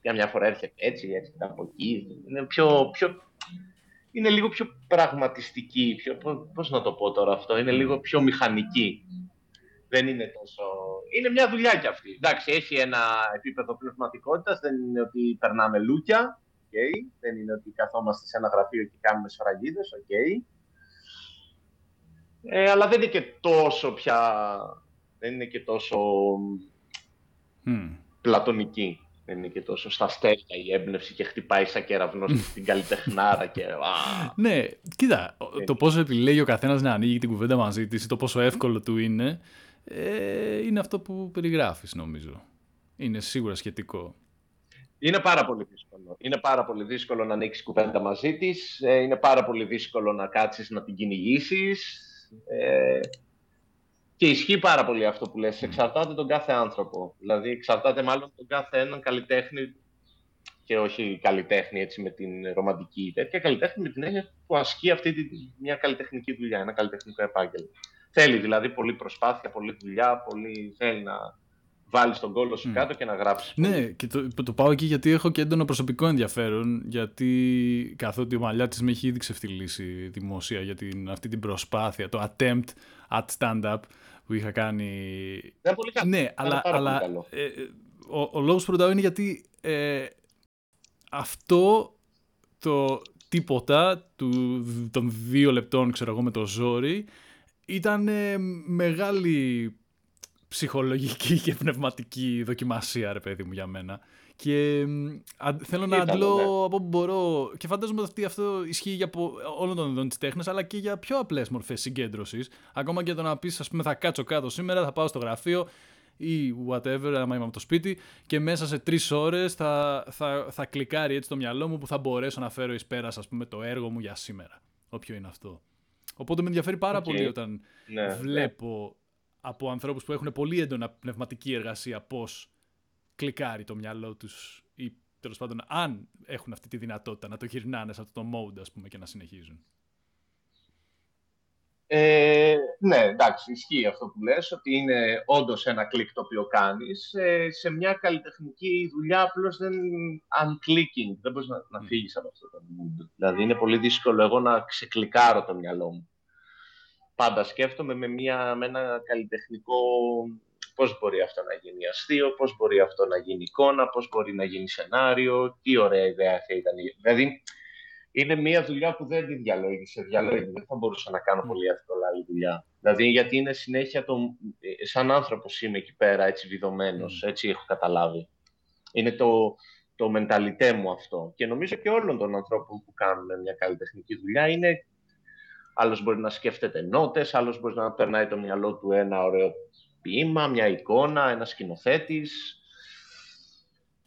[SPEAKER 2] Και μια φορά έρχεται έτσι, έρχεται από εκεί. Είναι, πιο, πιο, είναι λίγο πιο πραγματιστική. Πιο, πώς να το πω τώρα αυτό. Είναι λίγο πιο μηχανική. Δεν είναι τόσο... Είναι μια δουλειά κι αυτή. Εντάξει, έχει ένα επίπεδο πνευματικότητας. Δεν είναι ότι περνάμε λούκια. Okay. Δεν είναι ότι καθόμαστε σε ένα γραφείο και κάνουμε σφραγίδες. Okay. Ε, αλλά δεν είναι και τόσο πια... Δεν είναι και τόσο mm. πλατωνική. Δεν είναι και τόσο στα στέλια η έμπνευση και χτυπάει σαν κεραυνός στην καλλιτεχνάρα και...
[SPEAKER 1] ναι, κοίτα, το πόσο επιλέγει ο καθένας να ανοίγει την κουβέντα μαζί της, το πόσο εύκολο του είναι, ε, είναι αυτό που περιγράφεις νομίζω. Είναι σίγουρα σχετικό.
[SPEAKER 2] Είναι πάρα πολύ δύσκολο. Είναι πάρα πολύ δύσκολο να ανοίξεις κουβέντα μαζί της. Ε, είναι πάρα πολύ δύσκολο να κάτσεις να την κυνηγήσεις. Ε, και ισχύει πάρα πολύ αυτό που λες. Εξαρτάται τον κάθε άνθρωπο. Δηλαδή, εξαρτάται μάλλον τον κάθε έναν καλλιτέχνη και όχι καλλιτέχνη έτσι με την ρομαντική τέτοια, καλλιτέχνη με την έννοια που ασκεί αυτή τη, μια καλλιτεχνική δουλειά, ένα καλλιτεχνικό επάγγελμα. Θέλει δηλαδή πολύ προσπάθεια, πολύ δουλειά, πολύ θέλει να βάλεις τον κόλλο σου κάτω και να γράψεις.
[SPEAKER 1] Ναι, και το, το πάω εκεί γιατί έχω και έντονο προσωπικό ενδιαφέρον. Γιατί καθότι ο Μαλιάτης με έχει ήδη ξεφτυλίσει δημόσια για την, αυτή την προσπάθεια, το attempt at stand-up που είχα κάνει.
[SPEAKER 2] Είναι πολύ καλό.
[SPEAKER 1] Ναι, αλλά, αλλά ε, ε, ο, ο λόγος που ρωτάω είναι γιατί ε, αυτό το τίποτα του, των δύο λεπτών, ξέρω εγώ, με το ζόρι, ήταν μεγάλη ψυχολογική και πνευματική δοκιμασία, ρε παιδί μου, για μένα. Και θέλω να αντλώ ναι. από όπου μπορώ. Και φαντάζομαι ότι αυτό ισχύει για όλων των ειδών της τέχνης, αλλά και για πιο απλές μορφές συγκέντρωσης. Ακόμα και το να πεις, ας πούμε, θα κάτσω κάτω σήμερα, θα πάω στο γραφείο ή whatever, άμα είμαι από το σπίτι, και μέσα σε τρεις ώρες θα, θα, θα κλικάρει έτσι το μυαλό μου που θα μπορέσω να φέρω εις πέρας, ας πούμε, το έργο μου για σήμερα. Όποιο είναι αυτό. Οπότε με ενδιαφέρει πάρα πολύ όταν ναι, βλέπω από ανθρώπους που έχουν πολύ έντονα πνευματική εργασία πώς κλικάρει το μυαλό τους ή τέλος πάντων αν έχουν αυτή τη δυνατότητα να το γυρνάνε σε αυτό το mode ας πούμε και να συνεχίζουν.
[SPEAKER 2] Ε, ναι, εντάξει, ισχύει αυτό που λες, ότι είναι όντως ένα κλικ το οποίο κάνεις. Ε, σε μια καλλιτεχνική δουλειά απλώς δεν unclicking, δεν μπορείς να, να φύγεις από αυτό το mood. Δηλαδή είναι πολύ δύσκολο εγώ να ξεκλικάρω το μυαλό μου πάντα σκέφτομαι με, μια, με ένα καλλιτεχνικό πώς μπορεί αυτό να γίνει αστείο, πώς μπορεί αυτό να γίνει εικόνα, πώς μπορεί να γίνει σενάριο, τι ωραία ιδέα θα ήταν. Δηλαδή, είναι μια δουλειά που δεν τη διαλέγει, σε διαλέγει. Δεν θα μπορούσα να κάνω πολύ εύκολα άλλη δουλειά. Δηλαδή, γιατί είναι συνέχεια, το, σαν άνθρωπος είμαι εκεί πέρα, έτσι βιδωμένος, έτσι έχω καταλάβει. Είναι το, το μενταλιτέ μου αυτό. Και νομίζω και όλων των ανθρώπων που κάνουν μια καλλιτεχνική δουλειά είναι Άλλος μπορεί να σκέφτεται νότες, άλλος μπορεί να περνάει το μυαλό του ένα ωραίο ποίημα, μια εικόνα, ένα σκηνοθέτης.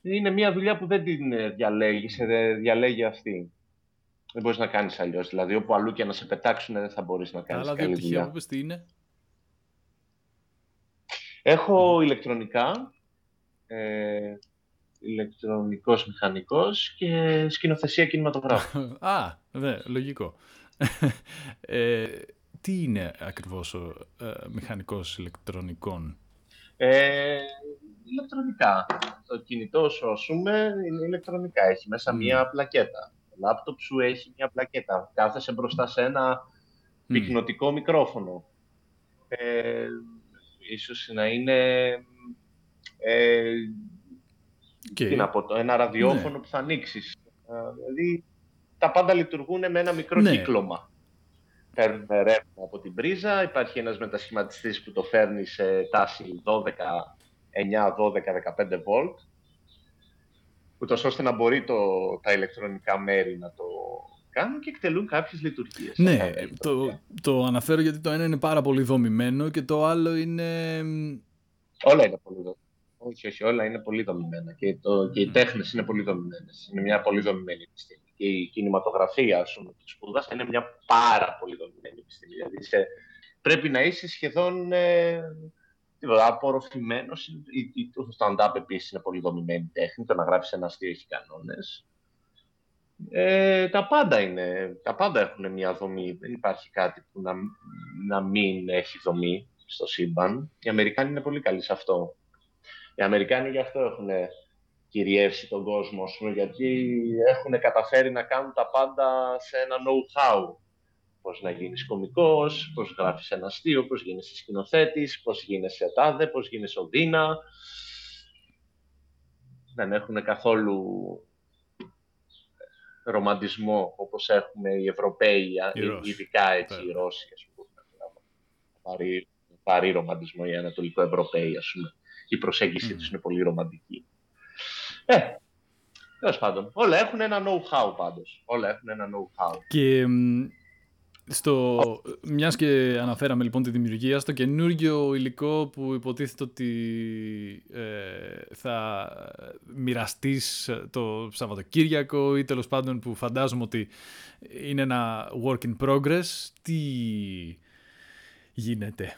[SPEAKER 2] Είναι μια δουλειά που δεν την διαλέγεις, σε διαλέγει αυτή. Δεν μπορείς να κάνεις αλλιώς. Δηλαδή, όπου αλλού και να σε πετάξουν, δεν θα μπορείς να κάνεις.
[SPEAKER 1] Άλλα δύο πτυχία που τι είναι.
[SPEAKER 2] Έχω ηλεκτρονικά, ε, ηλεκτρονικός μηχανικός και σκηνοθεσία [laughs] κινηματογράφου.
[SPEAKER 1] Α, ναι, λογικό. Ε, τι είναι ακριβώς ο ε, μηχανικός ηλεκτρονικών;
[SPEAKER 2] Ε, ηλεκτρονικά. Το κινητό σου, ας πούμε, είναι ηλεκτρονικά. Έχει μέσα μία πλακέτα. Το λάπτοπ σου έχει μία πλακέτα. Κάθεσαι μπροστά σε ένα mm. πυκνοτικό μικρόφωνο. Ε, ίσως να είναι... Ε, τι να πω, ένα ραδιόφωνο ναι. που θα ανοίξεις. Ε, δηλαδή, τα πάντα λειτουργούν με ένα μικρό ναι. κύκλωμα. Παίρνουν ρεύμα από την πρίζα, υπάρχει ένας μετασχηματιστής που το φέρνει σε τάση 12, 9, 12, 15 volt, ούτως ώστε να μπορεί το, τα ηλεκτρονικά μέρη να το κάνουν και εκτελούν κάποιες λειτουργίες.
[SPEAKER 1] Ναι, το, το αναφέρω γιατί το ένα είναι πάρα πολύ δομημένο και το άλλο είναι...
[SPEAKER 2] Όλα είναι πολύ δομημένα. Όχι, όχι, όλα είναι πολύ δομημένα και, το, και οι τέχνες είναι πολύ δομημένες. Είναι μια πολύ δομημένη επιστήμη και η κινηματογραφία σου που σπούδασα είναι μια πάρα πολύ δομημένη επιστήμη. Δηλαδή σε, πρέπει να είσαι σχεδόν ε, απορροφημένος. Το stand-up επίσης είναι πολύ δομημένη τέχνη. Το να γράψεις ένα αστείο έχει κανόνες. Ε, τα πάντα είναι, τα πάντα έχουν μια δομή. Δεν υπάρχει κάτι που να, να μην έχει δομή στο σύμπαν. Οι Αμερικάνοι είναι πολύ καλοί σε αυτό. Οι Αμερικάνοι γι' αυτό έχουν κυριεύσει τον κόσμο, γιατί έχουν καταφέρει να κάνουν τα πάντα σε ένα know-how. Πώς να γίνεις κωμικός, πώς γράφεις ένα αστείο, πώς γίνεσαι σκηνοθέτης, πώς γίνεσαι τάδε, πώς γίνεσαι οδύνα. Δεν έχουν καθόλου ρομαντισμό όπως έχουμε οι Ευρωπαίοι, ειδικά έτσι οι Ρώσοι, ας πούμε. Πάρει, πάρει ρομαντισμό οι Ανατολικό Ευρωπαίοι, ας πούμε. Η προσέγγιση mm. τους είναι πολύ ρομαντική. Ε, τέλος πάντων. Όλα έχουν ένα know-how πάντως. Όλα έχουν ένα know-how.
[SPEAKER 1] Και στο, μιας και αναφέραμε λοιπόν τη δημιουργία, στο καινούργιο υλικό που υποτίθεται ότι ε, θα μοιραστείς το Σαββατοκύριακο ή τέλος πάντων που φαντάζομαι ότι είναι ένα work in progress, τι γίνεται;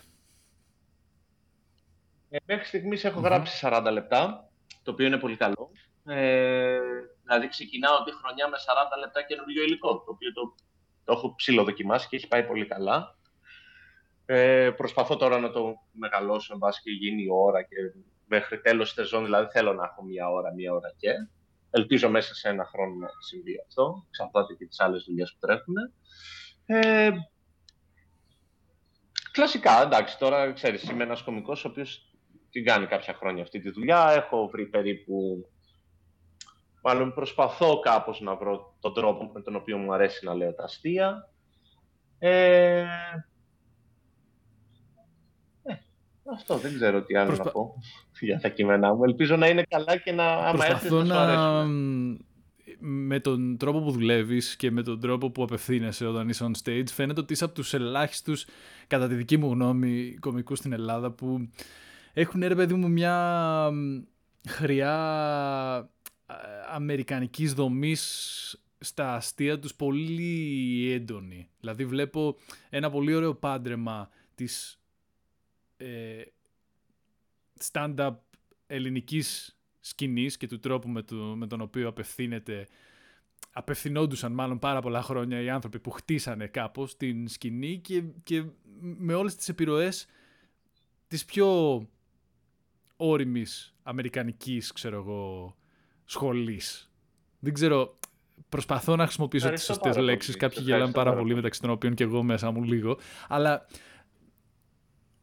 [SPEAKER 2] Ε, μέχρι στιγμής γράψει 40 λεπτά, το οποίο είναι πολύ καλό. Ε, δηλαδή ξεκινάω τη χρονιά με 40 λεπτά καινούργιο υλικό, το οποίο το το έχω ψηλοδοκιμάσει και έχει πάει πολύ καλά. Ε, προσπαθώ τώρα να το μεγαλώσω, εν πάση και γίνει η ώρα και μέχρι τέλος της σεζόν, δηλαδή θέλω να έχω μία ώρα, μία ώρα και. Ελπίζω μέσα σε ένα χρόνο να συμβεί αυτό, εξαρτάται και τις άλλες δουλειές που τρέχουν. Ε, κλασικά, εντάξει, τώρα ξέρεις, είμαι ένας κομικός ο οποίος την κάνει κάποια χρόνια αυτή τη δουλειά. Έχω βρει περίπου Μάλλον προσπαθώ κάπως να βρω τον τρόπο με τον οποίο μου αρέσει να λέω τα αστεία. Ε, ε, αυτό δεν ξέρω τι άλλο Προσπα... να πω για τα κείμενά μου. Ελπίζω να είναι καλά και να άμα έρθει να
[SPEAKER 1] με τον τρόπο που δουλεύεις και με τον τρόπο που απευθύνεσαι όταν είσαι on stage φαίνεται ότι είσαι από τους ελάχιστους κατά τη δική μου γνώμη κομικούς στην Ελλάδα που έχουν ρε παιδί μου μια χρειά αμερικανικής δομής στα αστεία τους πολύ έντονη. Δηλαδή βλέπω ένα πολύ ωραίο πάντρεμα της ε, stand-up ελληνικής σκηνής και του τρόπου με, το, με τον οποίο απευθύνεται απευθυνόντουσαν μάλλον πάρα πολλά χρόνια οι άνθρωποι που χτίσανε κάπως την σκηνή και, και με όλες τις επιρροές της πιο όριμης αμερικανικής, ξέρω εγώ, σχολής. Δεν ξέρω, προσπαθώ να χρησιμοποιήσω τις σωστές λέξεις. Κάποιοι γελάνε πάρα πολύ, μεταξύ των οποίων και εγώ μέσα μου λίγο. Αλλά.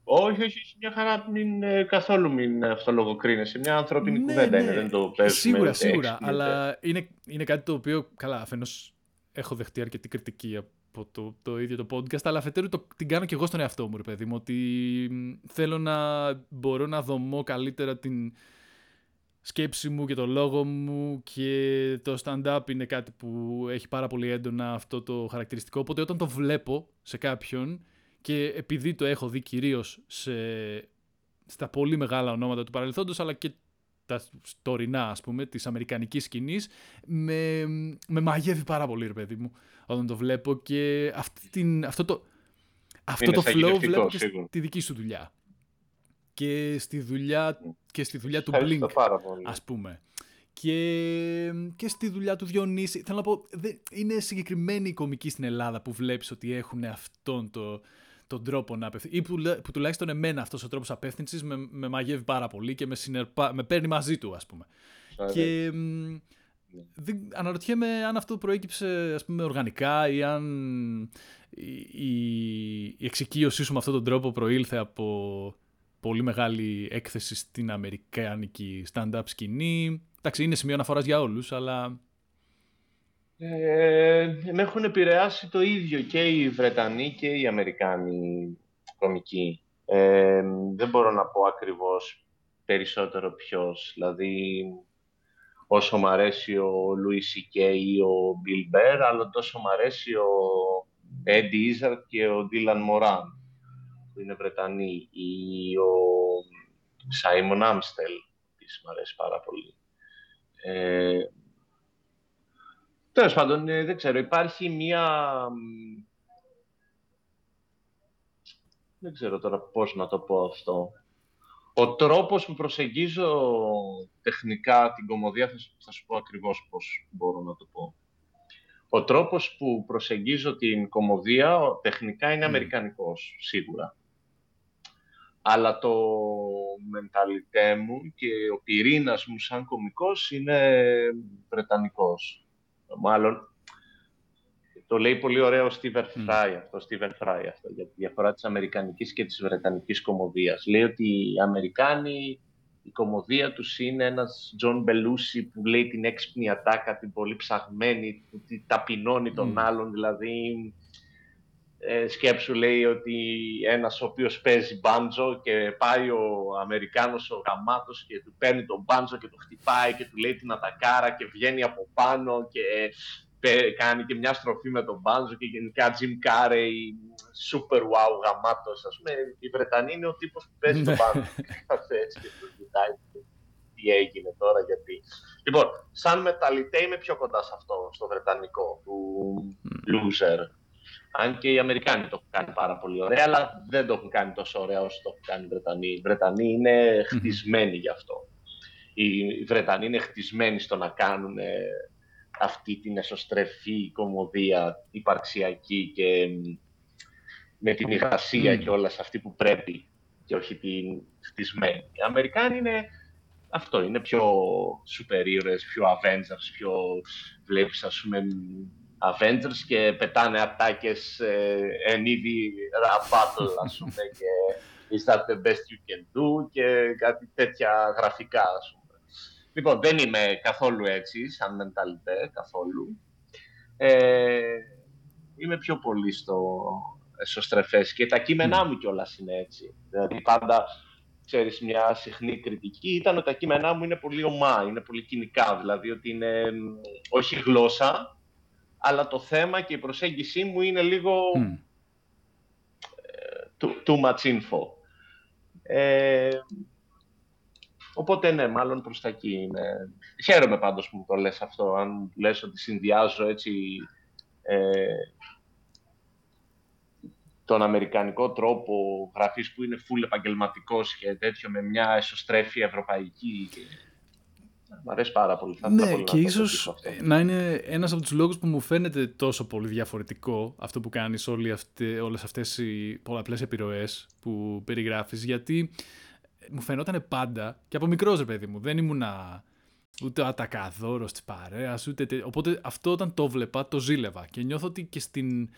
[SPEAKER 2] Όχι, όχι, μια χαρά μην, ε, καθόλου μην αυτολογοκρίνεσαι. Μια ανθρώπινη ναι, κουβέντα ναι. είναι, δεν το παίζουμε.
[SPEAKER 1] Σίγουρα, σίγουρα. Αλλά είναι, είναι κάτι το οποίο, καλά, αφενός έχω δεχτεί αρκετή κριτική από το, το ίδιο το podcast, αλλά αφετέρου το, την κάνω και εγώ στον εαυτό μου, ρε παιδί μου, ότι θέλω να μπορώ να δομώ καλύτερα την, σκέψη μου και το λόγο μου και το stand-up είναι κάτι που έχει πάρα πολύ έντονα αυτό το χαρακτηριστικό. Οπότε όταν το βλέπω σε κάποιον και επειδή το έχω δει κυρίως στα πολύ μεγάλα ονόματα του παρελθόντος αλλά και τα τωρινά ας πούμε της αμερικανικής σκηνής με, με μαγεύει πάρα πολύ ρε παιδί μου όταν το βλέπω και αυτή την, αυτό το, αυτό το flow βλέπω και στη δική σου δουλειά και στη δουλειά, και στη δουλειά του Blink, ας πούμε. Και, και στη δουλειά του Διονύση. Θέλω να πω, είναι συγκεκριμένοι οι κομικοί στην Ελλάδα που βλέπεις ότι έχουν αυτόν το, τον τρόπο να απευθύνει. Ή που, που, τουλάχιστον εμένα αυτός ο τρόπος απεύθυνσης με, με μαγεύει πάρα πολύ και με, συνερπα, με παίρνει μαζί του, ας πούμε. και ναι. Δεν, αναρωτιέμαι αν αυτό προέκυψε ας πούμε, οργανικά ή αν η, η, η εξοικείωσή σου με αυτόν τον τρόπο προήλθε από πολύ μεγάλη έκθεση στην αμερικάνικη stand-up σκηνή. Εντάξει, είναι σημείο αναφοράς για όλους, αλλά...
[SPEAKER 2] Ε, με έχουν επηρεάσει το ίδιο και οι Βρετανοί και οι Αμερικάνοι κομικοί. Ε, δεν μπορώ να πω ακριβώς περισσότερο ποιος. Δηλαδή, όσο μου αρέσει ο Louis C.K. ή ο Bill Burr, αλλά τόσο μου αρέσει ο Eddie Izzard και ο Dylan Moran που είναι Βρετανοί, ή ο Σάιμον Άμστελ, που μου αρέσει πάρα πολύ. Ε, Τέλος πάντων, ε, δεν ξέρω, υπάρχει μία... Δεν ξέρω τώρα πώς να το πω αυτό. Ο τρόπος που προσεγγίζω τεχνικά την κομμωδία, θα, θα σου πω ακριβώς πώς μπορώ να το πω. Ο τρόπος που προσεγγίζω την κομμωδία τεχνικά είναι αμερικανικός, σίγουρα. Αλλά το μενταλιτέ μου και ο πυρήνας μου σαν κωμικός είναι βρετανικός. Μάλλον το λέει πολύ ωραίο ο Στίβεν Φράι αυτό, Stephen Fry αυτό, για τη διαφορά της αμερικανικής και της βρετανικής κωμωδίας. Λέει ότι οι Αμερικάνοι, η κωμωδία τους είναι ένας Τζον Μπελούσι που λέει την έξυπνη ατάκα, την πολύ ψαγμένη, που ταπεινώνει τον άλλον, δηλαδή ε, σκέψου λέει ότι ένας ο οποίος παίζει μπάντζο και πάει ο Αμερικάνος ο γαμάτος και του παίρνει τον μπάντζο και το χτυπάει και του λέει την ατακάρα και βγαίνει από πάνω και κάνει και μια στροφή με τον Μπάνζο και γενικά Jim Carrey, super wow γαμάτος. Ας πούμε, η Βρετανή είναι ο τύπος που παίζει τον Μπάνζο. έτσι και του κοιτάει τι έγινε τώρα, γιατί... Λοιπόν, σαν μεταλλητέ είμαι πιο κοντά σε αυτό, στο βρετανικό, του loser. Αν και οι Αμερικάνοι το έχουν κάνει πάρα πολύ ωραία, αλλά δεν το έχουν κάνει τόσο ωραία όσο το έχουν κάνει οι Βρετανοί. Οι Βρετανοί είναι χτισμένοι γι' αυτό. Οι Βρετανοί είναι χτισμένοι στο να κάνουν αυτή την εσωστρεφή κομμωδία υπαρξιακή και με την υγρασία mm. και όλα σε αυτή που πρέπει και όχι την χτισμένη. Οι Αμερικάνοι είναι αυτό, είναι πιο σούπερ πιο Avengers, πιο βλέπεις ας πούμε Avengers και πετάνε ατάκες ε, εν είδη rap battle ας [laughs] πούμε και is that the best you can do και κάτι τέτοια γραφικά ας πούμε. Λοιπόν, δεν είμαι καθόλου έτσι, σαν μενταλιτέ, καθόλου. Ε, είμαι πιο πολύ στο εσωστρεφές και τα κείμενά μου κιόλας είναι έτσι. Δηλαδή πάντα, ξέρεις, μια συχνή κριτική ήταν ότι τα κείμενά μου είναι πολύ ομά, είναι πολύ κοινικά, δηλαδή ότι είναι όχι γλώσσα, αλλά το θέμα και η προσέγγιση μου είναι λίγο mm. too, too much info. Ε, Οπότε ναι, μάλλον προς τα εκεί είναι. Χαίρομαι πάντως που μου το λες αυτό, αν λες ότι συνδυάζω έτσι ε, τον αμερικανικό τρόπο γραφής που είναι full επαγγελματικός και τέτοιο με μια εσωστρέφεια ευρωπαϊκή. Μ' αρέσει πάρα πολύ. Θα
[SPEAKER 1] ναι,
[SPEAKER 2] πολύ
[SPEAKER 1] και να ίσως να είναι ένας από τους λόγους που μου φαίνεται τόσο πολύ διαφορετικό αυτό που κάνεις όλε όλες αυτές οι πολλαπλές επιρροές που περιγράφεις, γιατί μου φαινόταν πάντα και από μικρός ρε παιδί μου. Δεν ήμουνα ούτε ατακαδόρος της παρέας, ούτε. Οπότε αυτό όταν το βλέπα, το ζήλευα. Και νιώθω ότι και στην,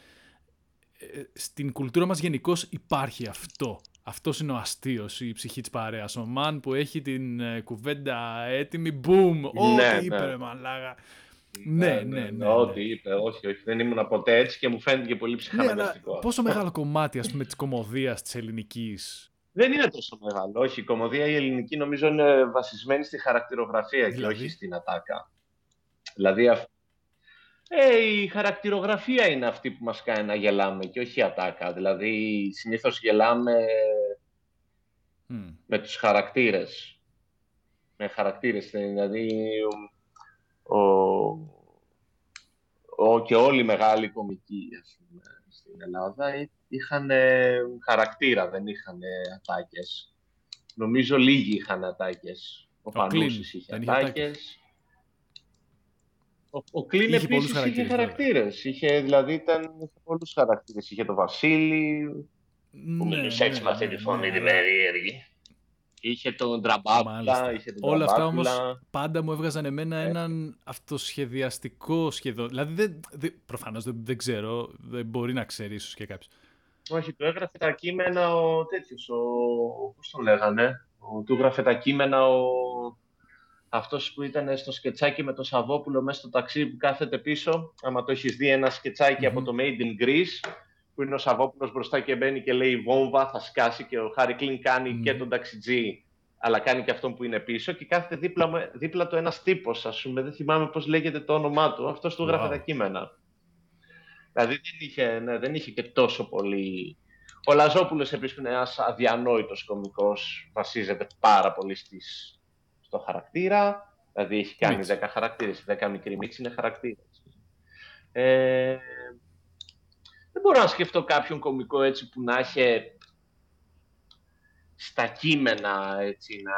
[SPEAKER 1] ε, στην κουλτούρα μας γενικώς υπάρχει αυτό. Αυτός είναι ο αστείος, η ψυχή της παρέας. Ο μαν που έχει την ε, κουβέντα έτοιμη, boom! Ό,τι ναι, είπε, ναι. μαλάγα.
[SPEAKER 2] Ναι, ναι, ναι. ναι, ναι Ό,τι είπε, όχι, όχι. Δεν ήμουν ποτέ έτσι και μου φαίνεται πολύ ψυχαναγκαστικό.
[SPEAKER 1] πόσο μεγάλο κομμάτι, ας πούμε, της κομμωδίας της ελληνικής
[SPEAKER 2] δεν είναι τόσο μεγάλο. Όχι, η κομμωδία η ελληνική νομίζω είναι βασισμένη στη χαρακτηρογραφία και όχι στην ατάκα. Δηλαδή, ε, η χαρακτηρογραφία είναι αυτή που μας κάνει να γελάμε και όχι η ατάκα. Δηλαδή, συνήθως γελάμε με τους χαρακτήρες. Με χαρακτήρες, δηλαδή, ο, ο, και όλοι οι μεγάλοι κομικοί στην Ελλάδα είχαν χαρακτήρα, δεν είχαν ατάκες. Νομίζω λίγοι είχαν ατάκες. Ο, ο Πανούσης είχε ατάκες. Ο, ο Κλίν επίσης είχε χαρακτήρες. Είχε, δηλαδή ήταν, είχε πολλούς χαρακτήρες. Είχε το Βασίλη, ναι, που μιλούσε έτσι ναι, με αυτή τη ναι, φωνή ναι, την περίεργη. Είχε τον Τραμπάπουλα, είχε τον
[SPEAKER 1] Όλα αυτά όμως πάντα μου έβγαζαν εμένα ε. έναν αυτοσχεδιαστικό σχεδόν. Δηλαδή δεν, δεν, προφανώς δεν, δεν ξέρω, δεν μπορεί να ξέρει ίσως και κάποιος.
[SPEAKER 2] Όχι, του έγραφε τα κείμενα ο τέτοιος, ο... πώς τον λέγανε, ο... του έγραφε τα κείμενα ο... αυτός που ήταν στο σκετσάκι με το Σαββόπουλο μέσα στο ταξί που κάθεται πίσω, άμα το έχεις δει ένα σκετσάκι από το Made in Greece, που είναι ο Σαββόπουλος μπροστά και μπαίνει και λέει βόμβα, θα σκάσει και ο Χάρη Κλίν κάνει και τον ταξιτζή, αλλά κάνει και αυτόν που είναι πίσω και κάθεται δίπλα, δίπλα του ένας τύπος, ας πούμε, δεν θυμάμαι πώς λέγεται το όνομά του, αυτός του έγραφε τα κείμενα. Δηλαδή δεν είχε, ναι, δεν είχε και τόσο πολύ... Ο Λαζόπουλος επίσης είναι ένας αδιανόητος κομικός, βασίζεται πάρα πολύ στις, στο χαρακτήρα, δηλαδή έχει κάνει 10 χαρακτήρες, 10 μικροί μίξ είναι χαρακτήρες. Ε, δεν μπορώ να σκεφτώ κάποιον κομικό έτσι που να έχει στα κείμενα έτσι να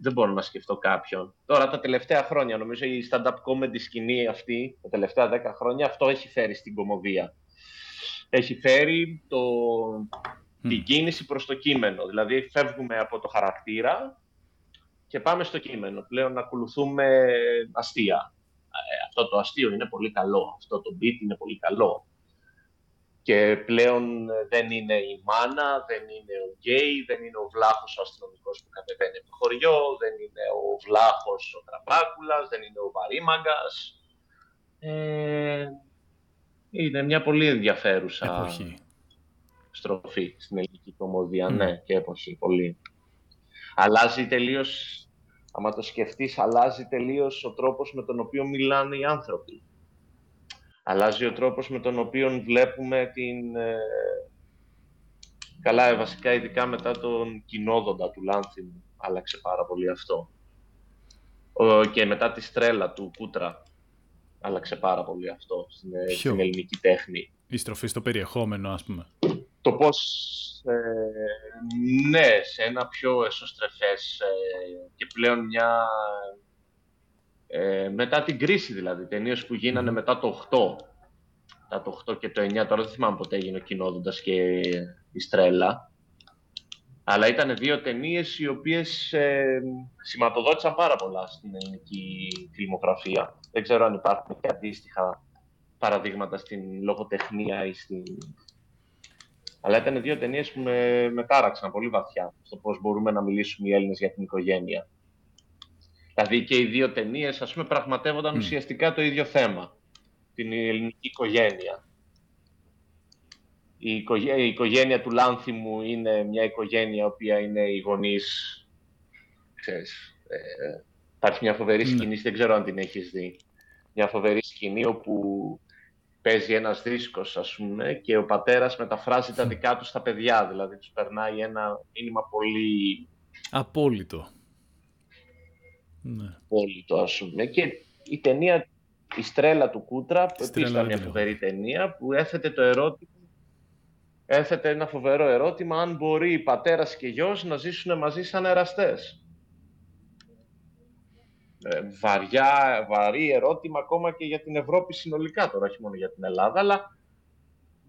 [SPEAKER 2] δεν μπορώ να σκεφτώ κάποιον. Τώρα τα τελευταία χρόνια, νομίζω η stand-up comedy σκηνή αυτή, τα τελευταία δέκα χρόνια, αυτό έχει φέρει στην κομμωδία. Έχει φέρει το, την κίνηση προς το κείμενο. Δηλαδή φεύγουμε από το χαρακτήρα και πάμε στο κείμενο. Πλέον να ακολουθούμε αστεία. Ε, αυτό το αστείο είναι πολύ καλό. Αυτό το beat είναι πολύ καλό και πλέον ε, δεν είναι η μάνα, δεν είναι ο γκέι, δεν είναι ο βλάχος ο αστυνομικός που κατεβαίνει από το χωριό, δεν είναι ο βλάχος ο τραμπάκουλας, δεν είναι ο βαρύμαγκας. Ε, είναι μια πολύ ενδιαφέρουσα εποχή. στροφή στην ελληνική κομμωδία, ναι, και εποχή, πολύ. Αλλάζει τελείως, άμα το σκεφτείς, αλλάζει τελείως ο τρόπος με τον οποίο μιλάνε οι άνθρωποι. Αλλάζει ο τρόπος με τον οποίο βλέπουμε την... Ε, καλά, ε, βασικά, ειδικά μετά τον κοινόδοντα του Λάνθιμου, άλλαξε πάρα πολύ αυτό. Και μετά τη στρέλα του Κούτρα, άλλαξε πάρα πολύ αυτό στην, ε, στην ελληνική τέχνη.
[SPEAKER 1] Η στροφή στο περιεχόμενο, ας πούμε.
[SPEAKER 2] Το πώς, ναι, σε ένα πιο εσωστρεφές και πλέον μια ε, μετά την κρίση δηλαδή, ταινίες που γίνανε μετά το 8. Τα το 8 και το 9, τώρα δεν θυμάμαι ποτέ έγινε ο Κοινόδοντα και η Στρέλα. Αλλά ήταν δύο ταινίες οι οποίες ε, σηματοδότησαν πάρα πολλά στην ελληνική φιλμογραφία. Δεν ξέρω αν υπάρχουν και αντίστοιχα παραδείγματα στην λογοτεχνία ή στην. Αλλά ήταν δύο ταινίες που με, με τάραξαν πολύ βαθιά στο πώς μπορούμε να μιλήσουμε οι Έλληνες για την οικογένεια. Δηλαδή και οι δύο ταινίες, ας πούμε, πραγματεύονταν ουσιαστικά το ίδιο θέμα. Την ελληνική οικογένεια. Η, οικογένεια, του Λάνθιμου είναι μια οικογένεια η οποία είναι οι γονείς. Ξέρεις, ε, υπάρχει μια φοβερή mm. σκηνή, δεν ξέρω αν την έχεις δει. Μια φοβερή σκηνή όπου παίζει ένας δίσκος, ας πούμε, και ο πατέρας μεταφράζει τα δικά τους στα παιδιά. Δηλαδή, τους περνάει ένα μήνυμα πολύ...
[SPEAKER 1] Απόλυτο
[SPEAKER 2] ναι. το ας πούμε. Και η ταινία «Η Στρέλα του Κούτρα», που επίσης ήταν μια φοβερή ταινία, που έθετε το ερώτημα έθετε ένα φοβερό ερώτημα αν μπορεί πατέρας και γιος να ζήσουν μαζί σαν εραστές. Ε, βαριά, βαρύ ερώτημα ακόμα και για την Ευρώπη συνολικά τώρα, όχι μόνο για την Ελλάδα, αλλά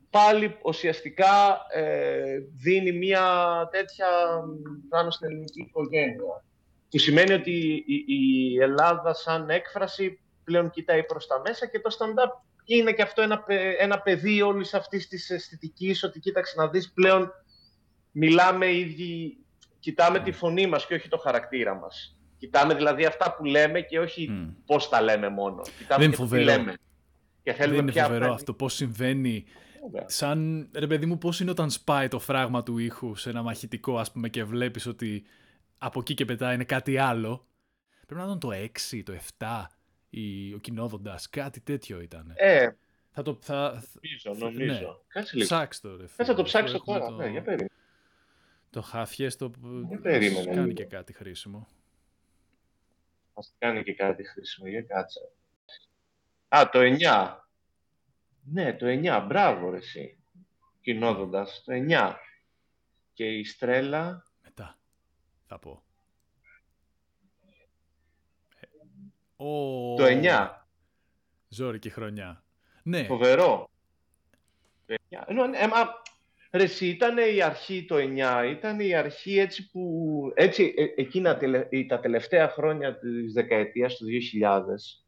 [SPEAKER 2] πάλι ουσιαστικά ε, δίνει μια τέτοια πάνω στην ελληνική οικογένεια που σημαίνει ότι η Ελλάδα σαν έκφραση πλέον κοιτάει προς τα μέσα και το stand-up είναι και αυτό ένα, ένα παιδί όλης αυτής της αισθητικής ότι κοίταξε να δεις πλέον μιλάμε ίδιοι, κοιτάμε τη φωνή μας και όχι το χαρακτήρα μας. Κοιτάμε δηλαδή αυτά που λέμε και όχι mm. πώς τα λέμε μόνο. Κοιτάμε
[SPEAKER 1] Δεν και τι λέμε. Και θέλουμε Δεν είναι φοβερό αυτό πώς συμβαίνει Σαν, ρε παιδί μου, πώς είναι όταν σπάει το φράγμα του ήχου σε ένα μαχητικό, ας πούμε, και βλέπεις ότι από εκεί και μετά είναι κάτι άλλο. Πρέπει να ήταν το 6, το 7, η, ο κοινόδοντας, κάτι τέτοιο ήταν.
[SPEAKER 2] Ε,
[SPEAKER 1] θα το. Θα,
[SPEAKER 2] νομίζω, νομίζω. Ναι.
[SPEAKER 1] Κάτσε λίγο. Ψάξ το, ρε,
[SPEAKER 2] θα το ψάξω τώρα. Το... Ναι, για περίμενε.
[SPEAKER 1] Το χάθιε το.
[SPEAKER 2] Για περίμενε.
[SPEAKER 1] Κάνει λίγο. και κάτι χρήσιμο.
[SPEAKER 2] Α κάνει και κάτι χρήσιμο, για κάτσε. Α, το 9. Ναι, το 9. Μπράβο, ρε, εσύ. Κοινόδοντας. Το 9. Και η Στρέλα
[SPEAKER 1] θα πω.
[SPEAKER 2] Το 9.
[SPEAKER 1] Ζόρικη χρονιά. Ναι.
[SPEAKER 2] Φοβερό. Ενώ, ε, μα, ρε, εσύ, ήταν η αρχή το 9, ήταν η αρχή έτσι που, έτσι, ε, εκείνα τα τελευταία χρόνια της δεκαετίας του 2000,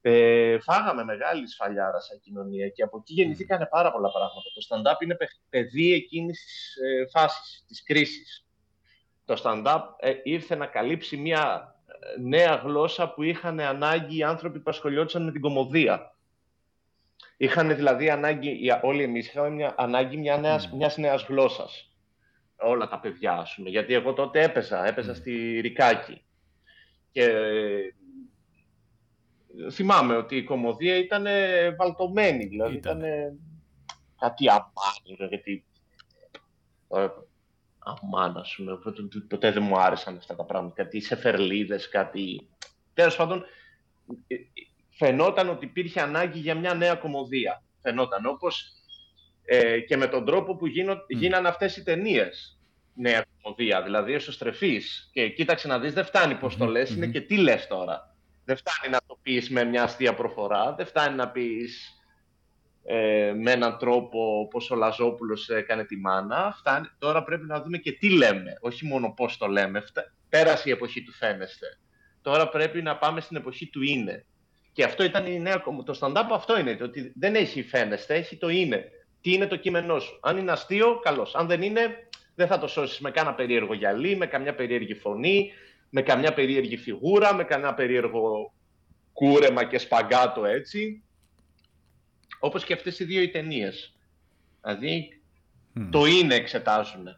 [SPEAKER 2] ε, φάγαμε μεγάλη σφαλιάρα σαν κοινωνία και από εκεί γεννηθήκανε πάρα πολλά πράγματα. Το stand-up είναι παιδί εκείνης της ε, φάσης, της κρίσης το stand-up ε, ήρθε να καλύψει μια ε, νέα γλώσσα που είχαν ανάγκη οι άνθρωποι που ασχολιόντουσαν με την κομμωδία. Είχαν δηλαδή ανάγκη, όλοι εμείς είχαμε μια, ανάγκη μια νέας, mm. μιας νέας γλώσσας. Όλα τα παιδιά, ας πούμε. Γιατί εγώ τότε έπαιζα, έπαιζα mm. στη Ρικάκη. Και ε, θυμάμαι ότι η κομμωδία ήταν βαλτωμένη, δηλαδή ήταν, κάτι απάνη, γιατί αμάν, α πούμε. Ποτέ δεν μου άρεσαν αυτά τα πράγματα. Κάτι σεφερλίδε, κάτι. Τέλος πάντων, ε, ε, φαινόταν ότι υπήρχε ανάγκη για μια νέα κομμωδία. Φαινόταν όπως ε, και με τον τρόπο που γίνο, γίνανε αυτές οι ταινίες. νέα κομμωδία. Δηλαδή, εσωστρεφή και κοίταξε να δεις, δεν φτάνει πώς το λες, είναι και τι λες τώρα. Δεν φτάνει να το πεις με μια αστεία προφορά, δεν φτάνει να πεις ε, με έναν τρόπο όπως ο Λαζόπουλος έκανε τη μάνα. Φτάνει, τώρα πρέπει να δούμε και τι λέμε, όχι μόνο πώς το λέμε. Πέρασε η εποχή του φαίνεστε. Τώρα πρέπει να πάμε στην εποχή του είναι. Και αυτό ήταν η νέα Το stand-up αυτό είναι, ότι δεν έχει φαίνεστε, έχει το είναι. Τι είναι το κείμενό σου. Αν είναι αστείο, καλώς. Αν δεν είναι, δεν θα το σώσεις με κάνα περίεργο γυαλί, με καμιά περίεργη φωνή, με καμιά περίεργη φιγούρα, με κανένα περίεργο κούρεμα και σπαγκάτο έτσι. Όπως και αυτές οι δύο οι ταινίες. Δηλαδή, το είναι εξετάζουν.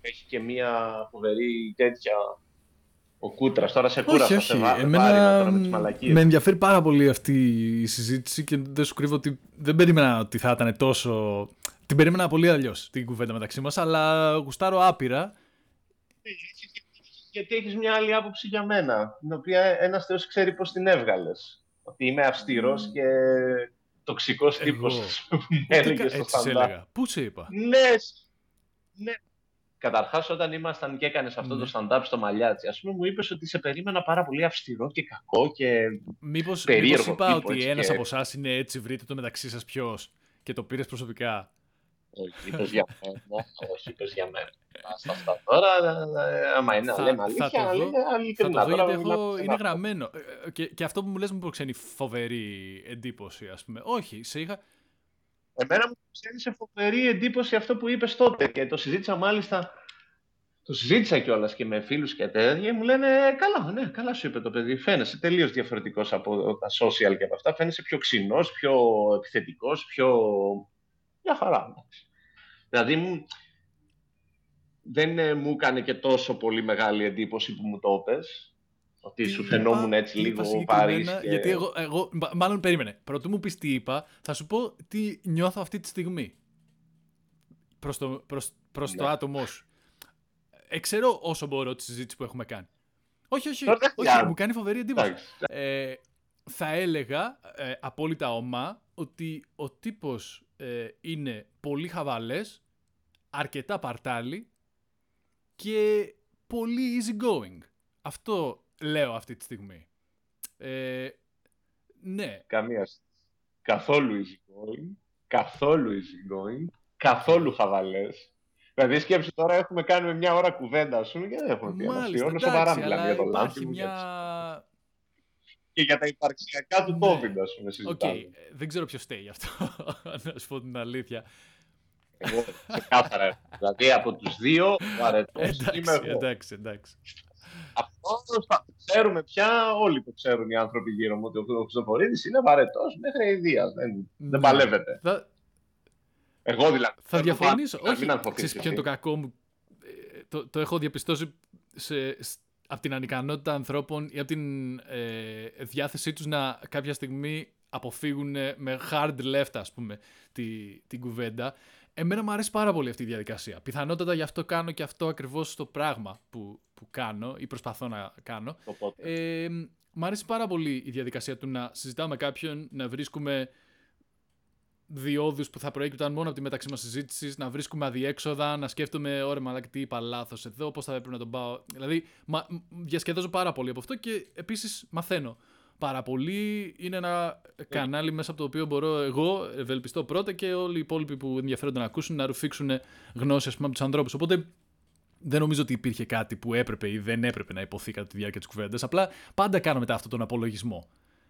[SPEAKER 2] Έχει και μία φοβερή τέτοια ο Κούτρας. Τώρα σε κούρα
[SPEAKER 1] όχι, όχι. Εμένα με ενδιαφέρει πάρα πολύ αυτή η συζήτηση και δεν σου κρύβω ότι δεν περίμενα ότι θα ήταν τόσο. Την περίμενα πολύ αλλιώς την κουβέντα μεταξύ μας, αλλά γουστάρω άπειρα.
[SPEAKER 2] Γιατί έχεις μια άλλη άποψη για μένα, την οποία ένας Θεός ξέρει πώ την έβγαλες. Ότι είμαι αυστηρό και τοξικός τύπος που έλεγε στο σταντάρ.
[SPEAKER 1] Πού σε είπα;
[SPEAKER 2] Ναι, ναι. Καταρχάς, όταν ήμασταν και έκανες αυτό το ναι. stand-up στο μαλλιάτσι, ας πούμε, μου είπες ότι σε περίμενα πάρα πολύ αυστηρό και κακό και.
[SPEAKER 1] Μήπως είπα ότι ένας από εσάς είναι έτσι, βρείτε το μεταξύ σας ποιος και το πήρες προσωπικά.
[SPEAKER 2] Όχι, είπε [laughs] για μένα. Όχι, είπε για μένα. Στα αυτά τώρα, άμα είναι να λέμε αλήθεια, θα το δω,
[SPEAKER 1] θα το δω γιατί έχω, είναι γραμμένο. Ε, ε, και, και αυτό που μου λες μου προξενεί φοβερή εντύπωση, ας πούμε. Όχι, σε είχα...
[SPEAKER 2] Εμένα μου σε φοβερή εντύπωση αυτό που είπες τότε και το συζήτησα μάλιστα το συζήτησα κιόλας και με φίλους και τέτοια. Μου λένε Καλά, ναι, καλά σου είπε το παιδί. Φαίνεσαι τελείως διαφορετικός από τα social και από αυτά. Φαίνεσαι πιο ξινός, πιο επιθετικός, πιο. Μια χαρά. Δηλαδή, δεν ε, μου έκανε και τόσο πολύ μεγάλη εντύπωση που μου το πες. Ότι σου φαινόμουν έτσι λίγο πάρει. Και...
[SPEAKER 1] Γιατί εγώ, εγώ, μάλλον περίμενε. Πρωτού μου πεις τι είπα, θα σου πω τι νιώθω αυτή τη στιγμή. Προς το, προς, προς το ναι. άτομό σου. Εξαιρώ όσο μπορώ τη συζήτηση που έχουμε κάνει. Όχι, όχι, όχι, μου κάνει φοβερή εντύπωση. Ε, θα έλεγα ε, απόλυτα ομά ότι ο τύπος ε, είναι πολύ χαβαλές, αρκετά παρτάλι και πολύ easy going. Αυτό λέω αυτή τη στιγμή. Ε, ναι.
[SPEAKER 2] Καμία Καθόλου easy going. Καθόλου easy going. Καθόλου χαβαλές. Δηλαδή σκέψου τώρα έχουμε κάνει μια ώρα κουβέντα σου και δεν έχουμε πει
[SPEAKER 1] Μάλιστα, εντάξει, σοβαρά μιλάμε για το υπάρχει μια...
[SPEAKER 2] Και για τα υπαρξιακά του ναι. COVID, ας πούμε, συζητάμε.
[SPEAKER 1] Okay. Δεν ξέρω ποιος στέει γι' αυτό, [laughs] να σου πω την αλήθεια.
[SPEAKER 2] Εγώ ξεκάθαρα. δηλαδή από τους δύο ο αρετός είμαι εγώ.
[SPEAKER 1] Εντάξει, εντάξει.
[SPEAKER 2] Αυτό θα ξέρουμε πια, όλοι το ξέρουν οι άνθρωποι γύρω μου, ότι ο Χρυστοφορίδης είναι βαρετός μέχρι ιδία. Δεν, ναι. δεν παλεύεται. Θα... Εγώ δηλαδή.
[SPEAKER 1] Θα διαφωνήσω. Όχι, ξέρεις ποιο είναι το κακό μου; Ε, το, το έχω διαπιστώσει σε, από την ανικανότητα ανθρώπων ή από την ε, διάθεσή τους να κάποια στιγμή αποφύγουν με hard left, ας πούμε, τη, την κουβέντα. Εμένα μου αρέσει πάρα πολύ αυτή η διαδικασία. Πιθανότατα γι' αυτό κάνω και αυτό ακριβώς το πράγμα που, που κάνω ή προσπαθώ να κάνω. Ε, μ' αρέσει πάρα πολύ η διαδικασία του να συζητάω με κάποιον, να βρίσκουμε διόδους που θα προέκυπταν μόνο από τη μεταξύ μας συζήτησης, να βρίσκουμε αδιέξοδα, να σκέφτομαι, ωραία, μαλάκι, τι είπα λάθος εδώ, πώς θα έπρεπε να τον πάω. Δηλαδή, μα, διασκεδάζω πάρα πολύ από αυτό και επίσης μαθαίνω πάρα πολύ. Είναι ένα κανάλι μέσα από το οποίο μπορώ εγώ, ευελπιστώ πρώτα και όλοι οι υπόλοιποι που ενδιαφέρονται να ακούσουν, να ρουφήξουν γνώση από τους ανθρώπους. Οπότε δεν νομίζω ότι υπήρχε κάτι που έπρεπε ή δεν έπρεπε να υποθεί κατά τη διάρκεια της κουβέντας. Απλά πάντα κάνω μετά αυτόν τον απολογισμό.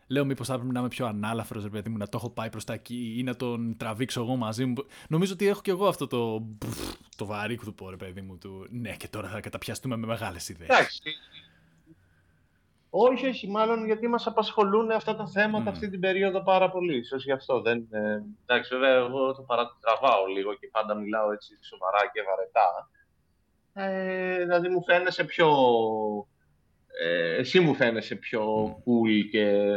[SPEAKER 1] Λέω μήπως θα έπρεπε να είμαι πιο ανάλαφρος, ρε παιδί μου, να το έχω πάει προς τα εκεί ή να τον τραβήξω εγώ μαζί μου. Νομίζω ότι έχω και εγώ αυτό το. το βαρύκδουπο, ρε παιδί μου, του. Ναι, και τώρα θα καταπιαστούμε με μεγάλες ιδέες.
[SPEAKER 2] Εντάξει. Όχι, όχι, μάλλον γιατί μας απασχολούν αυτά τα θέματα αυτή την περίοδο πάρα πολύ. Ίσως γι' αυτό δεν... Ε, εντάξει, βέβαια, εγώ το παρατραβάω λίγο και πάντα μιλάω έτσι σοβαρά και βαρετά. Ε, δηλαδή μου φαίνεσαι πιο ε, εσύ μου φαίνεσαι πιο cool και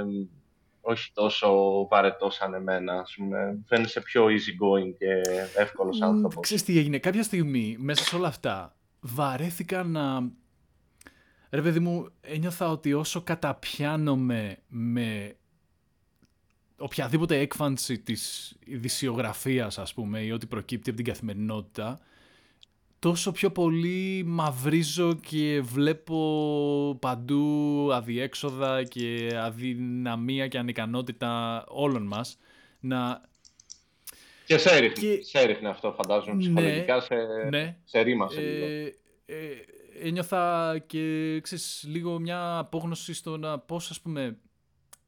[SPEAKER 2] όχι τόσο βαρετός σαν εμένα. Ας πούμε. Φαίνεσαι πιο easy going και εύκολος άνθρωπος.
[SPEAKER 1] Ξέρεις τι έγινε. Κάποια στιγμή μέσα σε όλα αυτά βαρέθηκα να... Ρε παιδί μου, ένιωθα ότι όσο καταπιάνομαι με οποιαδήποτε έκφανση της ειδησιογραφίας, ας πούμε, ή ό,τι προκύπτει από την καθημερινότητα, τόσο πιο πολύ μαυρίζω και βλέπω παντού αδιέξοδα και αδυναμία και ανικανότητα όλων μας να...
[SPEAKER 2] Και σε έριχνε, και... σε έριχνε αυτό φαντάζομαι ναι, ψυχολογικά σε, ναι, σε ρήμασε ε,
[SPEAKER 1] ε, ένιωθα και ξέρεις, λίγο μια απόγνωση στο να πώς ας πούμε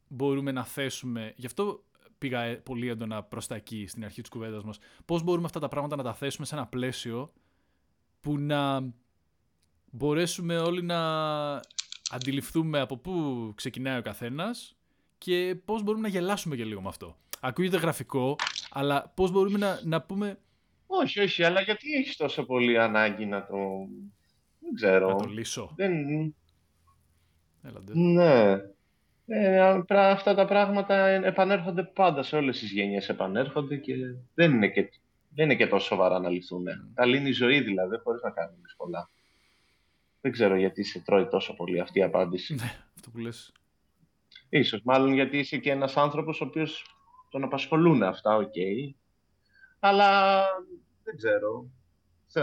[SPEAKER 1] μπορούμε να θέσουμε, γι' αυτό πήγα ε, πολύ έντονα προς τα εκεί στην αρχή της κουβέντας μας, πώς μπορούμε αυτά τα πράγματα να τα θέσουμε σε ένα πλαίσιο που να μπορέσουμε όλοι να αντιληφθούμε από πού ξεκινάει ο καθένας και πώς μπορούμε να γελάσουμε και λίγο με αυτό. Ακούγεται γραφικό, αλλά πώς μπορούμε να, να πούμε...
[SPEAKER 2] Όχι, όχι, αλλά γιατί έχεις τόσο πολύ ανάγκη να το... Δεν ξέρω.
[SPEAKER 1] Να το λύσω.
[SPEAKER 2] Δεν... Έλατε. Ναι. Ε, αυτά τα πράγματα επανέρχονται πάντα σε όλες τις γενιές επανέρχονται και δεν είναι και δεν είναι και τόσο σοβαρά να λυθούν. Mm. Τα λύνει η ζωή δηλαδή, χωρίς να κάνουμε πολλά. Δεν ξέρω γιατί σε τρώει τόσο πολύ αυτή η απάντηση.
[SPEAKER 1] Ναι, αυτό που λες.
[SPEAKER 2] Ίσως, μάλλον γιατί είσαι και ένας άνθρωπος ο οποίος τον απασχολούν αυτά, OK. Okay. Αλλά δεν ξέρω.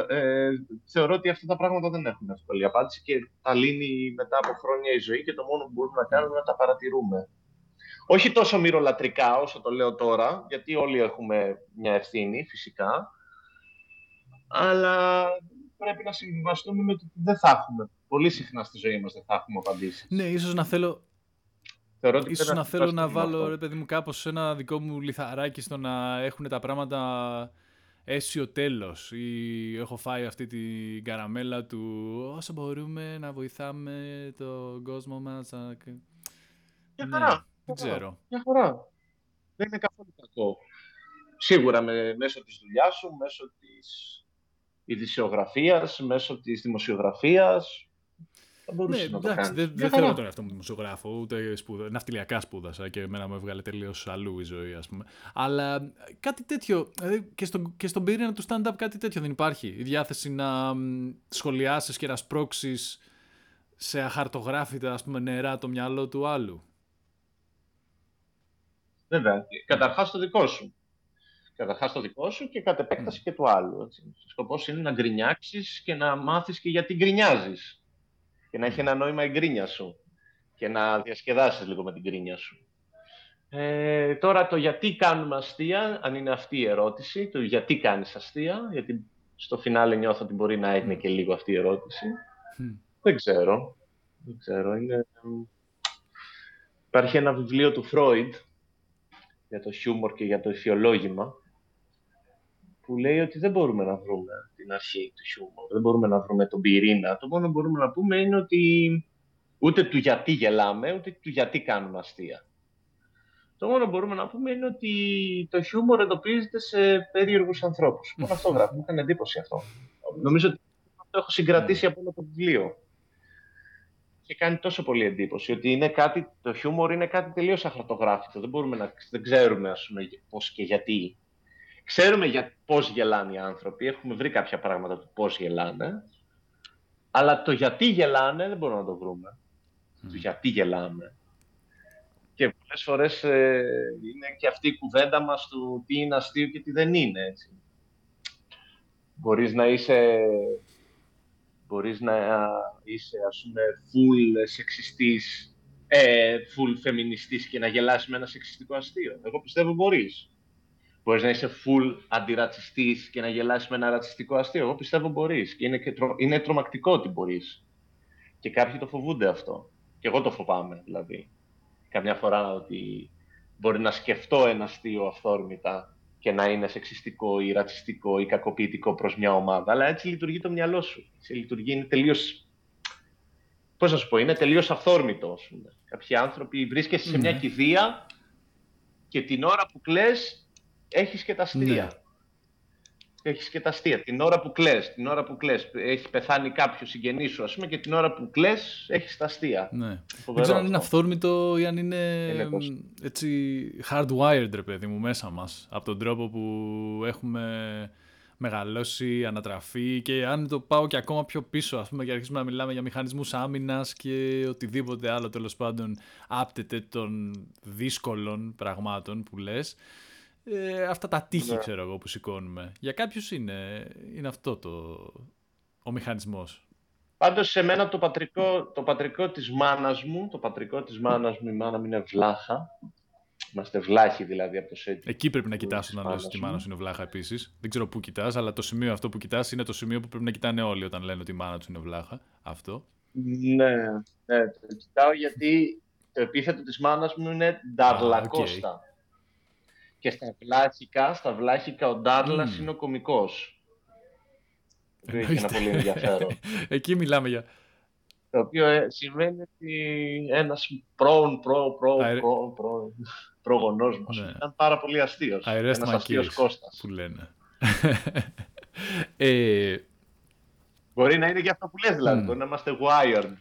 [SPEAKER 2] Ε, θεωρώ ότι αυτά τα πράγματα δεν έχουν εύκολη απάντηση και τα λύνει μετά από χρόνια η ζωή και το μόνο που μπορούμε να κάνουμε είναι να τα παρατηρούμε. Όχι τόσο μοιρολατρικά όσο το λέω τώρα, γιατί όλοι έχουμε μια ευθύνη φυσικά, αλλά πρέπει να συμβιβαστούμε με ότι δεν θα έχουμε. Πολύ συχνά στη ζωή μας δεν θα έχουμε απαντήσεις.
[SPEAKER 1] Ναι, ίσως να θέλω... Θεωρώ ότι ίσως να θέλω να βάλω, ρε παιδί μου, κάπως ένα δικό μου λιθαράκι στο να έχουν τα πράγματα αίσιο τέλος ή έχω φάει αυτή την καραμέλα του όσο μπορούμε να βοηθάμε τον κόσμο μας.
[SPEAKER 2] Για χαρά.
[SPEAKER 1] Δεν ξέρω.
[SPEAKER 2] Μια φορά. Δεν είναι καθόλου κακό. Σίγουρα με, μέσω της δουλειάς σου, μέσω της ειδησιογραφίας, μέσω της δημοσιογραφίας. Θα μπορούσες ναι, να
[SPEAKER 1] εντάξει, το δεν, δεν θέλω τον εαυτό μου δημοσιογράφο, ούτε σπουδα, ναυτιλιακά σπούδασα και εμένα μου έβγαλε τελείως αλλού η ζωή, ας πούμε. Αλλά κάτι τέτοιο, δηλαδή και, στον, και στον πυρήνα του stand-up κάτι τέτοιο δεν υπάρχει. Η διάθεση να σχολιάσεις και να σπρώξεις σε αχαρτογράφητα ας πούμε, νερά το μυαλό του άλλου.
[SPEAKER 2] Βέβαια. Καταρχάς το δικό σου. Καταρχάς το δικό σου και κατ' επέκταση mm. και του άλλου. Ο σκοπός είναι να γκρινιάξεις και να μάθεις και γιατί γκρινιάζεις. Και να έχει ένα νόημα η γκρίνια σου. Και να διασκεδάσεις λίγο με την γκρίνια σου. Ε, τώρα το γιατί κάνουμε αστεία, αν είναι αυτή η ερώτηση, το γιατί κάνεις αστεία, γιατί στο φινάλε νιώθω ότι μπορεί να είναι και λίγο αυτή η ερώτηση. Mm. Δεν ξέρω. Δεν ξέρω. Είναι... Υπάρχει ένα βιβλίο του Φρόιντ, για το χιούμορ και για το ηθιολόγημα, που λέει ότι δεν μπορούμε να βρούμε την αρχή του χιούμορ, δεν μπορούμε να βρούμε τον πυρήνα. Το μόνο που μπορούμε να πούμε είναι ότι ούτε του γιατί γελάμε, ούτε του γιατί κάνουμε αστεία. Το μόνο που μπορούμε να πούμε είναι ότι το χιούμορ εντοπίζεται σε περίεργους ανθρώπους. Μόνο αυτό γράφει. Μου έκανε εντύπωση αυτό. Νομίζω ότι το έχω συγκρατήσει από όλο το βιβλίο και κάνει τόσο πολύ εντύπωση ότι είναι κάτι, το χιούμορ είναι κάτι τελείως αχαρτογράφητο. Δεν, μπορούμε να, δεν ξέρουμε ας πούμε, πώς και γιατί. Ξέρουμε για πώς γελάνε οι άνθρωποι, έχουμε βρει κάποια πράγματα του πώς γελάνε, αλλά το γιατί γελάνε δεν μπορούμε να το βρούμε. Το γιατί γελάμε. Και πολλές φορές ε, είναι και αυτή η κουβέντα μας του τι είναι αστείο και τι δεν είναι. Έτσι. Μπορείς να είσαι μπορείς να είσαι, ας πούμε, full σεξιστής, ε, full φεμινιστής και να γελάσεις με ένα σεξιστικό αστείο. Εγώ πιστεύω μπορείς. Μπορείς να είσαι full αντιρατσιστής και να γελάσεις με ένα ρατσιστικό αστείο. Εγώ πιστεύω μπορείς. Και είναι, και είναι τρομακτικό ότι μπορείς. Και κάποιοι το φοβούνται αυτό. Και εγώ το φοβάμαι, δηλαδή. Καμιά φορά ότι μπορεί να σκεφτώ ένα αστείο αυθόρμητα και να είναι σεξιστικό ή ρατσιστικό ή κακοποιητικό προς μια ομάδα, αλλά έτσι λειτουργεί το μυαλό σου. Έτσι λειτουργεί, είναι τελείως, πώς να σου πω, είναι τελείως αυθόρμητο. Κάποιοι άνθρωποι βρίσκεσαι σε μια ναι. κηδεία και την ώρα που κλαις έχεις και τα αστεία. Ναι. Έχεις και τα αστεία. Την ώρα που κλαις, την ώρα που κλαις, έχει πεθάνει κάποιος συγγενής σου, ας πούμε, και την ώρα που κλαις, έχεις τα αστεία.
[SPEAKER 1] Ναι. Δεν ξέρω αν είναι αυθόρμητο ή αν είναι, είναι έτσι hardwired, ρε παιδί μου, μέσα μας. Από τον τρόπο που έχουμε μεγαλώσει, ανατραφεί και αν το πάω και ακόμα πιο πίσω, ας πούμε, και αρχίσουμε να μιλάμε για μηχανισμούς άμυνας και οτιδήποτε άλλο τέλος πάντων άπτεται των δύσκολων πραγμάτων που λες, ε, αυτά τα τείχη, ναι. ξέρω εγώ, που σηκώνουμε. Για κάποιους είναι, είναι αυτό το, ο μηχανισμός.
[SPEAKER 2] Πάντως σε μένα το πατρικό, το πατρικό της μάνας μου, το πατρικό της μάνας μου, η μάνα μου είναι βλάχα. Είμαστε βλάχοι δηλαδή από το σετ.
[SPEAKER 1] Εκεί πρέπει να κοιτάς όταν λες ότι η μάνα σου είναι βλάχα επίσης. Δεν ξέρω πού κοιτάς, αλλά το σημείο αυτό που κοιτάς είναι το σημείο που πρέπει να κοιτάνε όλοι όταν λένε ότι η μάνα του είναι βλάχα. Αυτό.
[SPEAKER 2] Ναι, ναι, το κοιτάω γιατί το επίθετο της μάνας μου είναι Νταρλακώστα. Και στα βλάχικα, στα βλάχικα ο Ντάρλας είναι ο κομικός. Το έχει ένα πολύ ενδιαφέρον. [laughs]
[SPEAKER 1] Εκεί μιλάμε για...
[SPEAKER 2] Το οποίο ε, σημαίνει ότι ένας πρώην, προ, προ, προ, προ, προγονός μας ναι. ήταν πάρα πολύ αστείος. Ένας αστείος Κώστας.
[SPEAKER 1] Που λένε. [laughs] ε...
[SPEAKER 2] Μπορεί να είναι και αυτό που λες δηλαδή, mm. μπορεί να είμαστε wired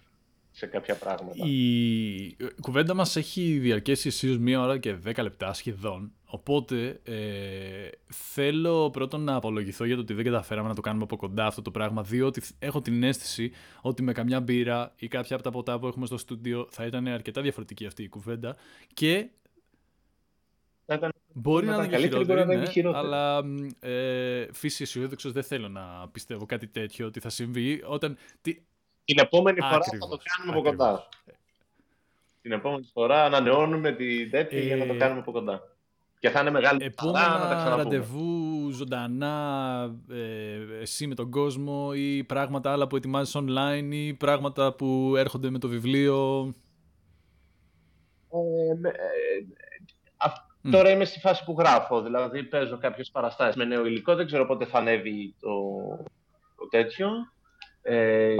[SPEAKER 2] σε κάποια πράγματα.
[SPEAKER 1] Η κουβέντα μας έχει διαρκέσει εσείς μία ώρα και δέκα λεπτά σχεδόν, οπότε ε, θέλω πρώτον να απολογηθώ για το ότι δεν καταφέραμε να το κάνουμε από κοντά αυτό το πράγμα, διότι έχω την αίσθηση ότι με καμιά μπύρα ή κάποια από τα ποτά που έχουμε στο στούντιο θα ήταν αρκετά διαφορετική αυτή η κουβέντα και Μπορεί να, είναι χειρότερη, ναι, αλλά ε, φύση αισιόδοξος δεν θέλω να πιστεύω κάτι τέτοιο ότι θα συμβεί. Όταν,
[SPEAKER 2] την επόμενη φορά θα το κάνουμε από κοντά. Την επόμενη φορά ανανεώνουμε τη τέτοια για να το ε, κάνουμε από κοντά. Και θα είναι μεγάλη
[SPEAKER 1] Επόμενα να τα ξαναπούμε. ραντεβού ζωντανά ε, εσύ με τον κόσμο ή πράγματα άλλα που ετοιμάζεις online ή πράγματα που έρχονται με το βιβλίο.
[SPEAKER 2] Ε, ε, Τώρα είμαι στη φάση που γράφω, δηλαδή παίζω κάποιες παραστάσεις με νέο υλικό, δεν ξέρω πότε θα ανέβει το, το τέτοιο ε,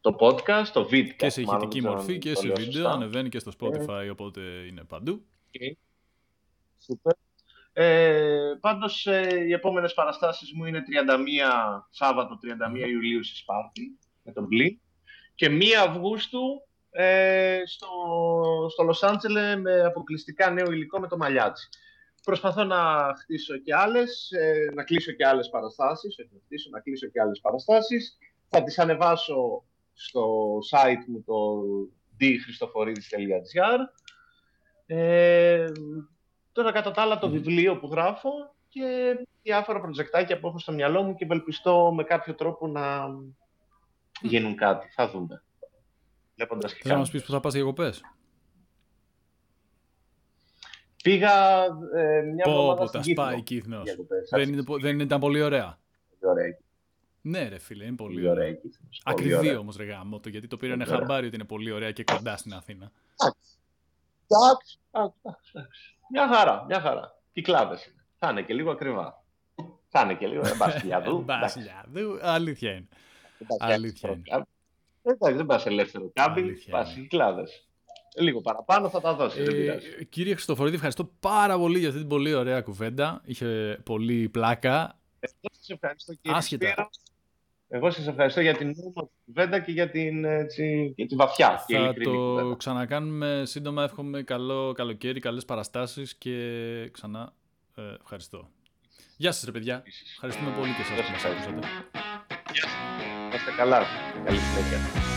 [SPEAKER 2] το podcast, το βίντεο.
[SPEAKER 1] Και σε ηχητική μορφή και σε βίντεο, ανεβαίνει και στο Spotify, οπότε είναι παντού.
[SPEAKER 2] Okay. Super. Ε, πάντως, ε, οι επόμενες παραστάσεις μου είναι 31 Σάββατο, 31 Ιουλίου στη Σπάρτη, με τον Μπλή, και 1 Αυγούστου ε, στο, στο Λος Άντζελε με αποκλειστικά νέο υλικό με το Μαλιάτσι. Προσπαθώ να χτίσω και άλλες, ε, να κλείσω και άλλες παραστάσεις, όχι να χτίσω, να κλείσω και άλλες παραστάσεις. Θα τις ανεβάσω στο site μου το dchristoforidis.gr ε, Τώρα κατά τα άλλα το βιβλίο που γράφω και διάφορα προτζεκτάκια που έχω στο μυαλό μου και ευελπιστώ με κάποιο τρόπο να γίνουν κάτι. Θα δούμε.
[SPEAKER 1] Βλέποντας και να μας πεις που θα πας διακοπές.
[SPEAKER 2] Πήγα ε, μια εβδομάδα
[SPEAKER 1] στην Κύθνο. τα σπάει Κύθνος. Δεν, δεν ήταν πολύ ωραία.
[SPEAKER 2] Πολύ ωραία.
[SPEAKER 1] Ναι, ρε φίλε, είναι πολύ, πολύ ωραία. ωραία. Ακριβή όμως, ρε γάμο, το, γιατί το πήρανε χαμπάρι ότι είναι πολύ ωραία και κοντά στην Αθήνα.
[SPEAKER 2] Εντάξει, εντάξει. Μια χαρά, μια χαρά. Κυκλάδε είναι. Θα είναι και λίγο ακριβά. Θα είναι και λίγο μπασιλιαδού.
[SPEAKER 1] Μπασιλιαδού, [laughs] αλήθεια είναι. Αλήθεια είναι.
[SPEAKER 2] Εντάξει, δεν πας ελεύθερο κάμπινγκ, πας κυκλάδε. Λίγο παραπάνω θα τα δώσει.
[SPEAKER 1] Ε, κύριε Χριστοφορίδη, ευχαριστώ πάρα πολύ για αυτή την πολύ ωραία κουβέντα. Είχε πολύ πλάκα.
[SPEAKER 2] Εγώ σας ευχαριστώ κύριε Άσχετα. Εγώ σας ευχαριστώ για την κουβέντα και για την, έτσι, για την βαθιά.
[SPEAKER 1] Θα και το κουβέντα. ξανακάνουμε σύντομα. Εύχομαι καλό καλοκαίρι, καλές παραστάσεις και ξανά ε, ευχαριστώ. Γεια σας ρε παιδιά. Ευχαριστούμε πολύ και εσάς που μας ακούσατε.
[SPEAKER 2] Γεια σας. Είστε καλά. Καλή συνέχεια.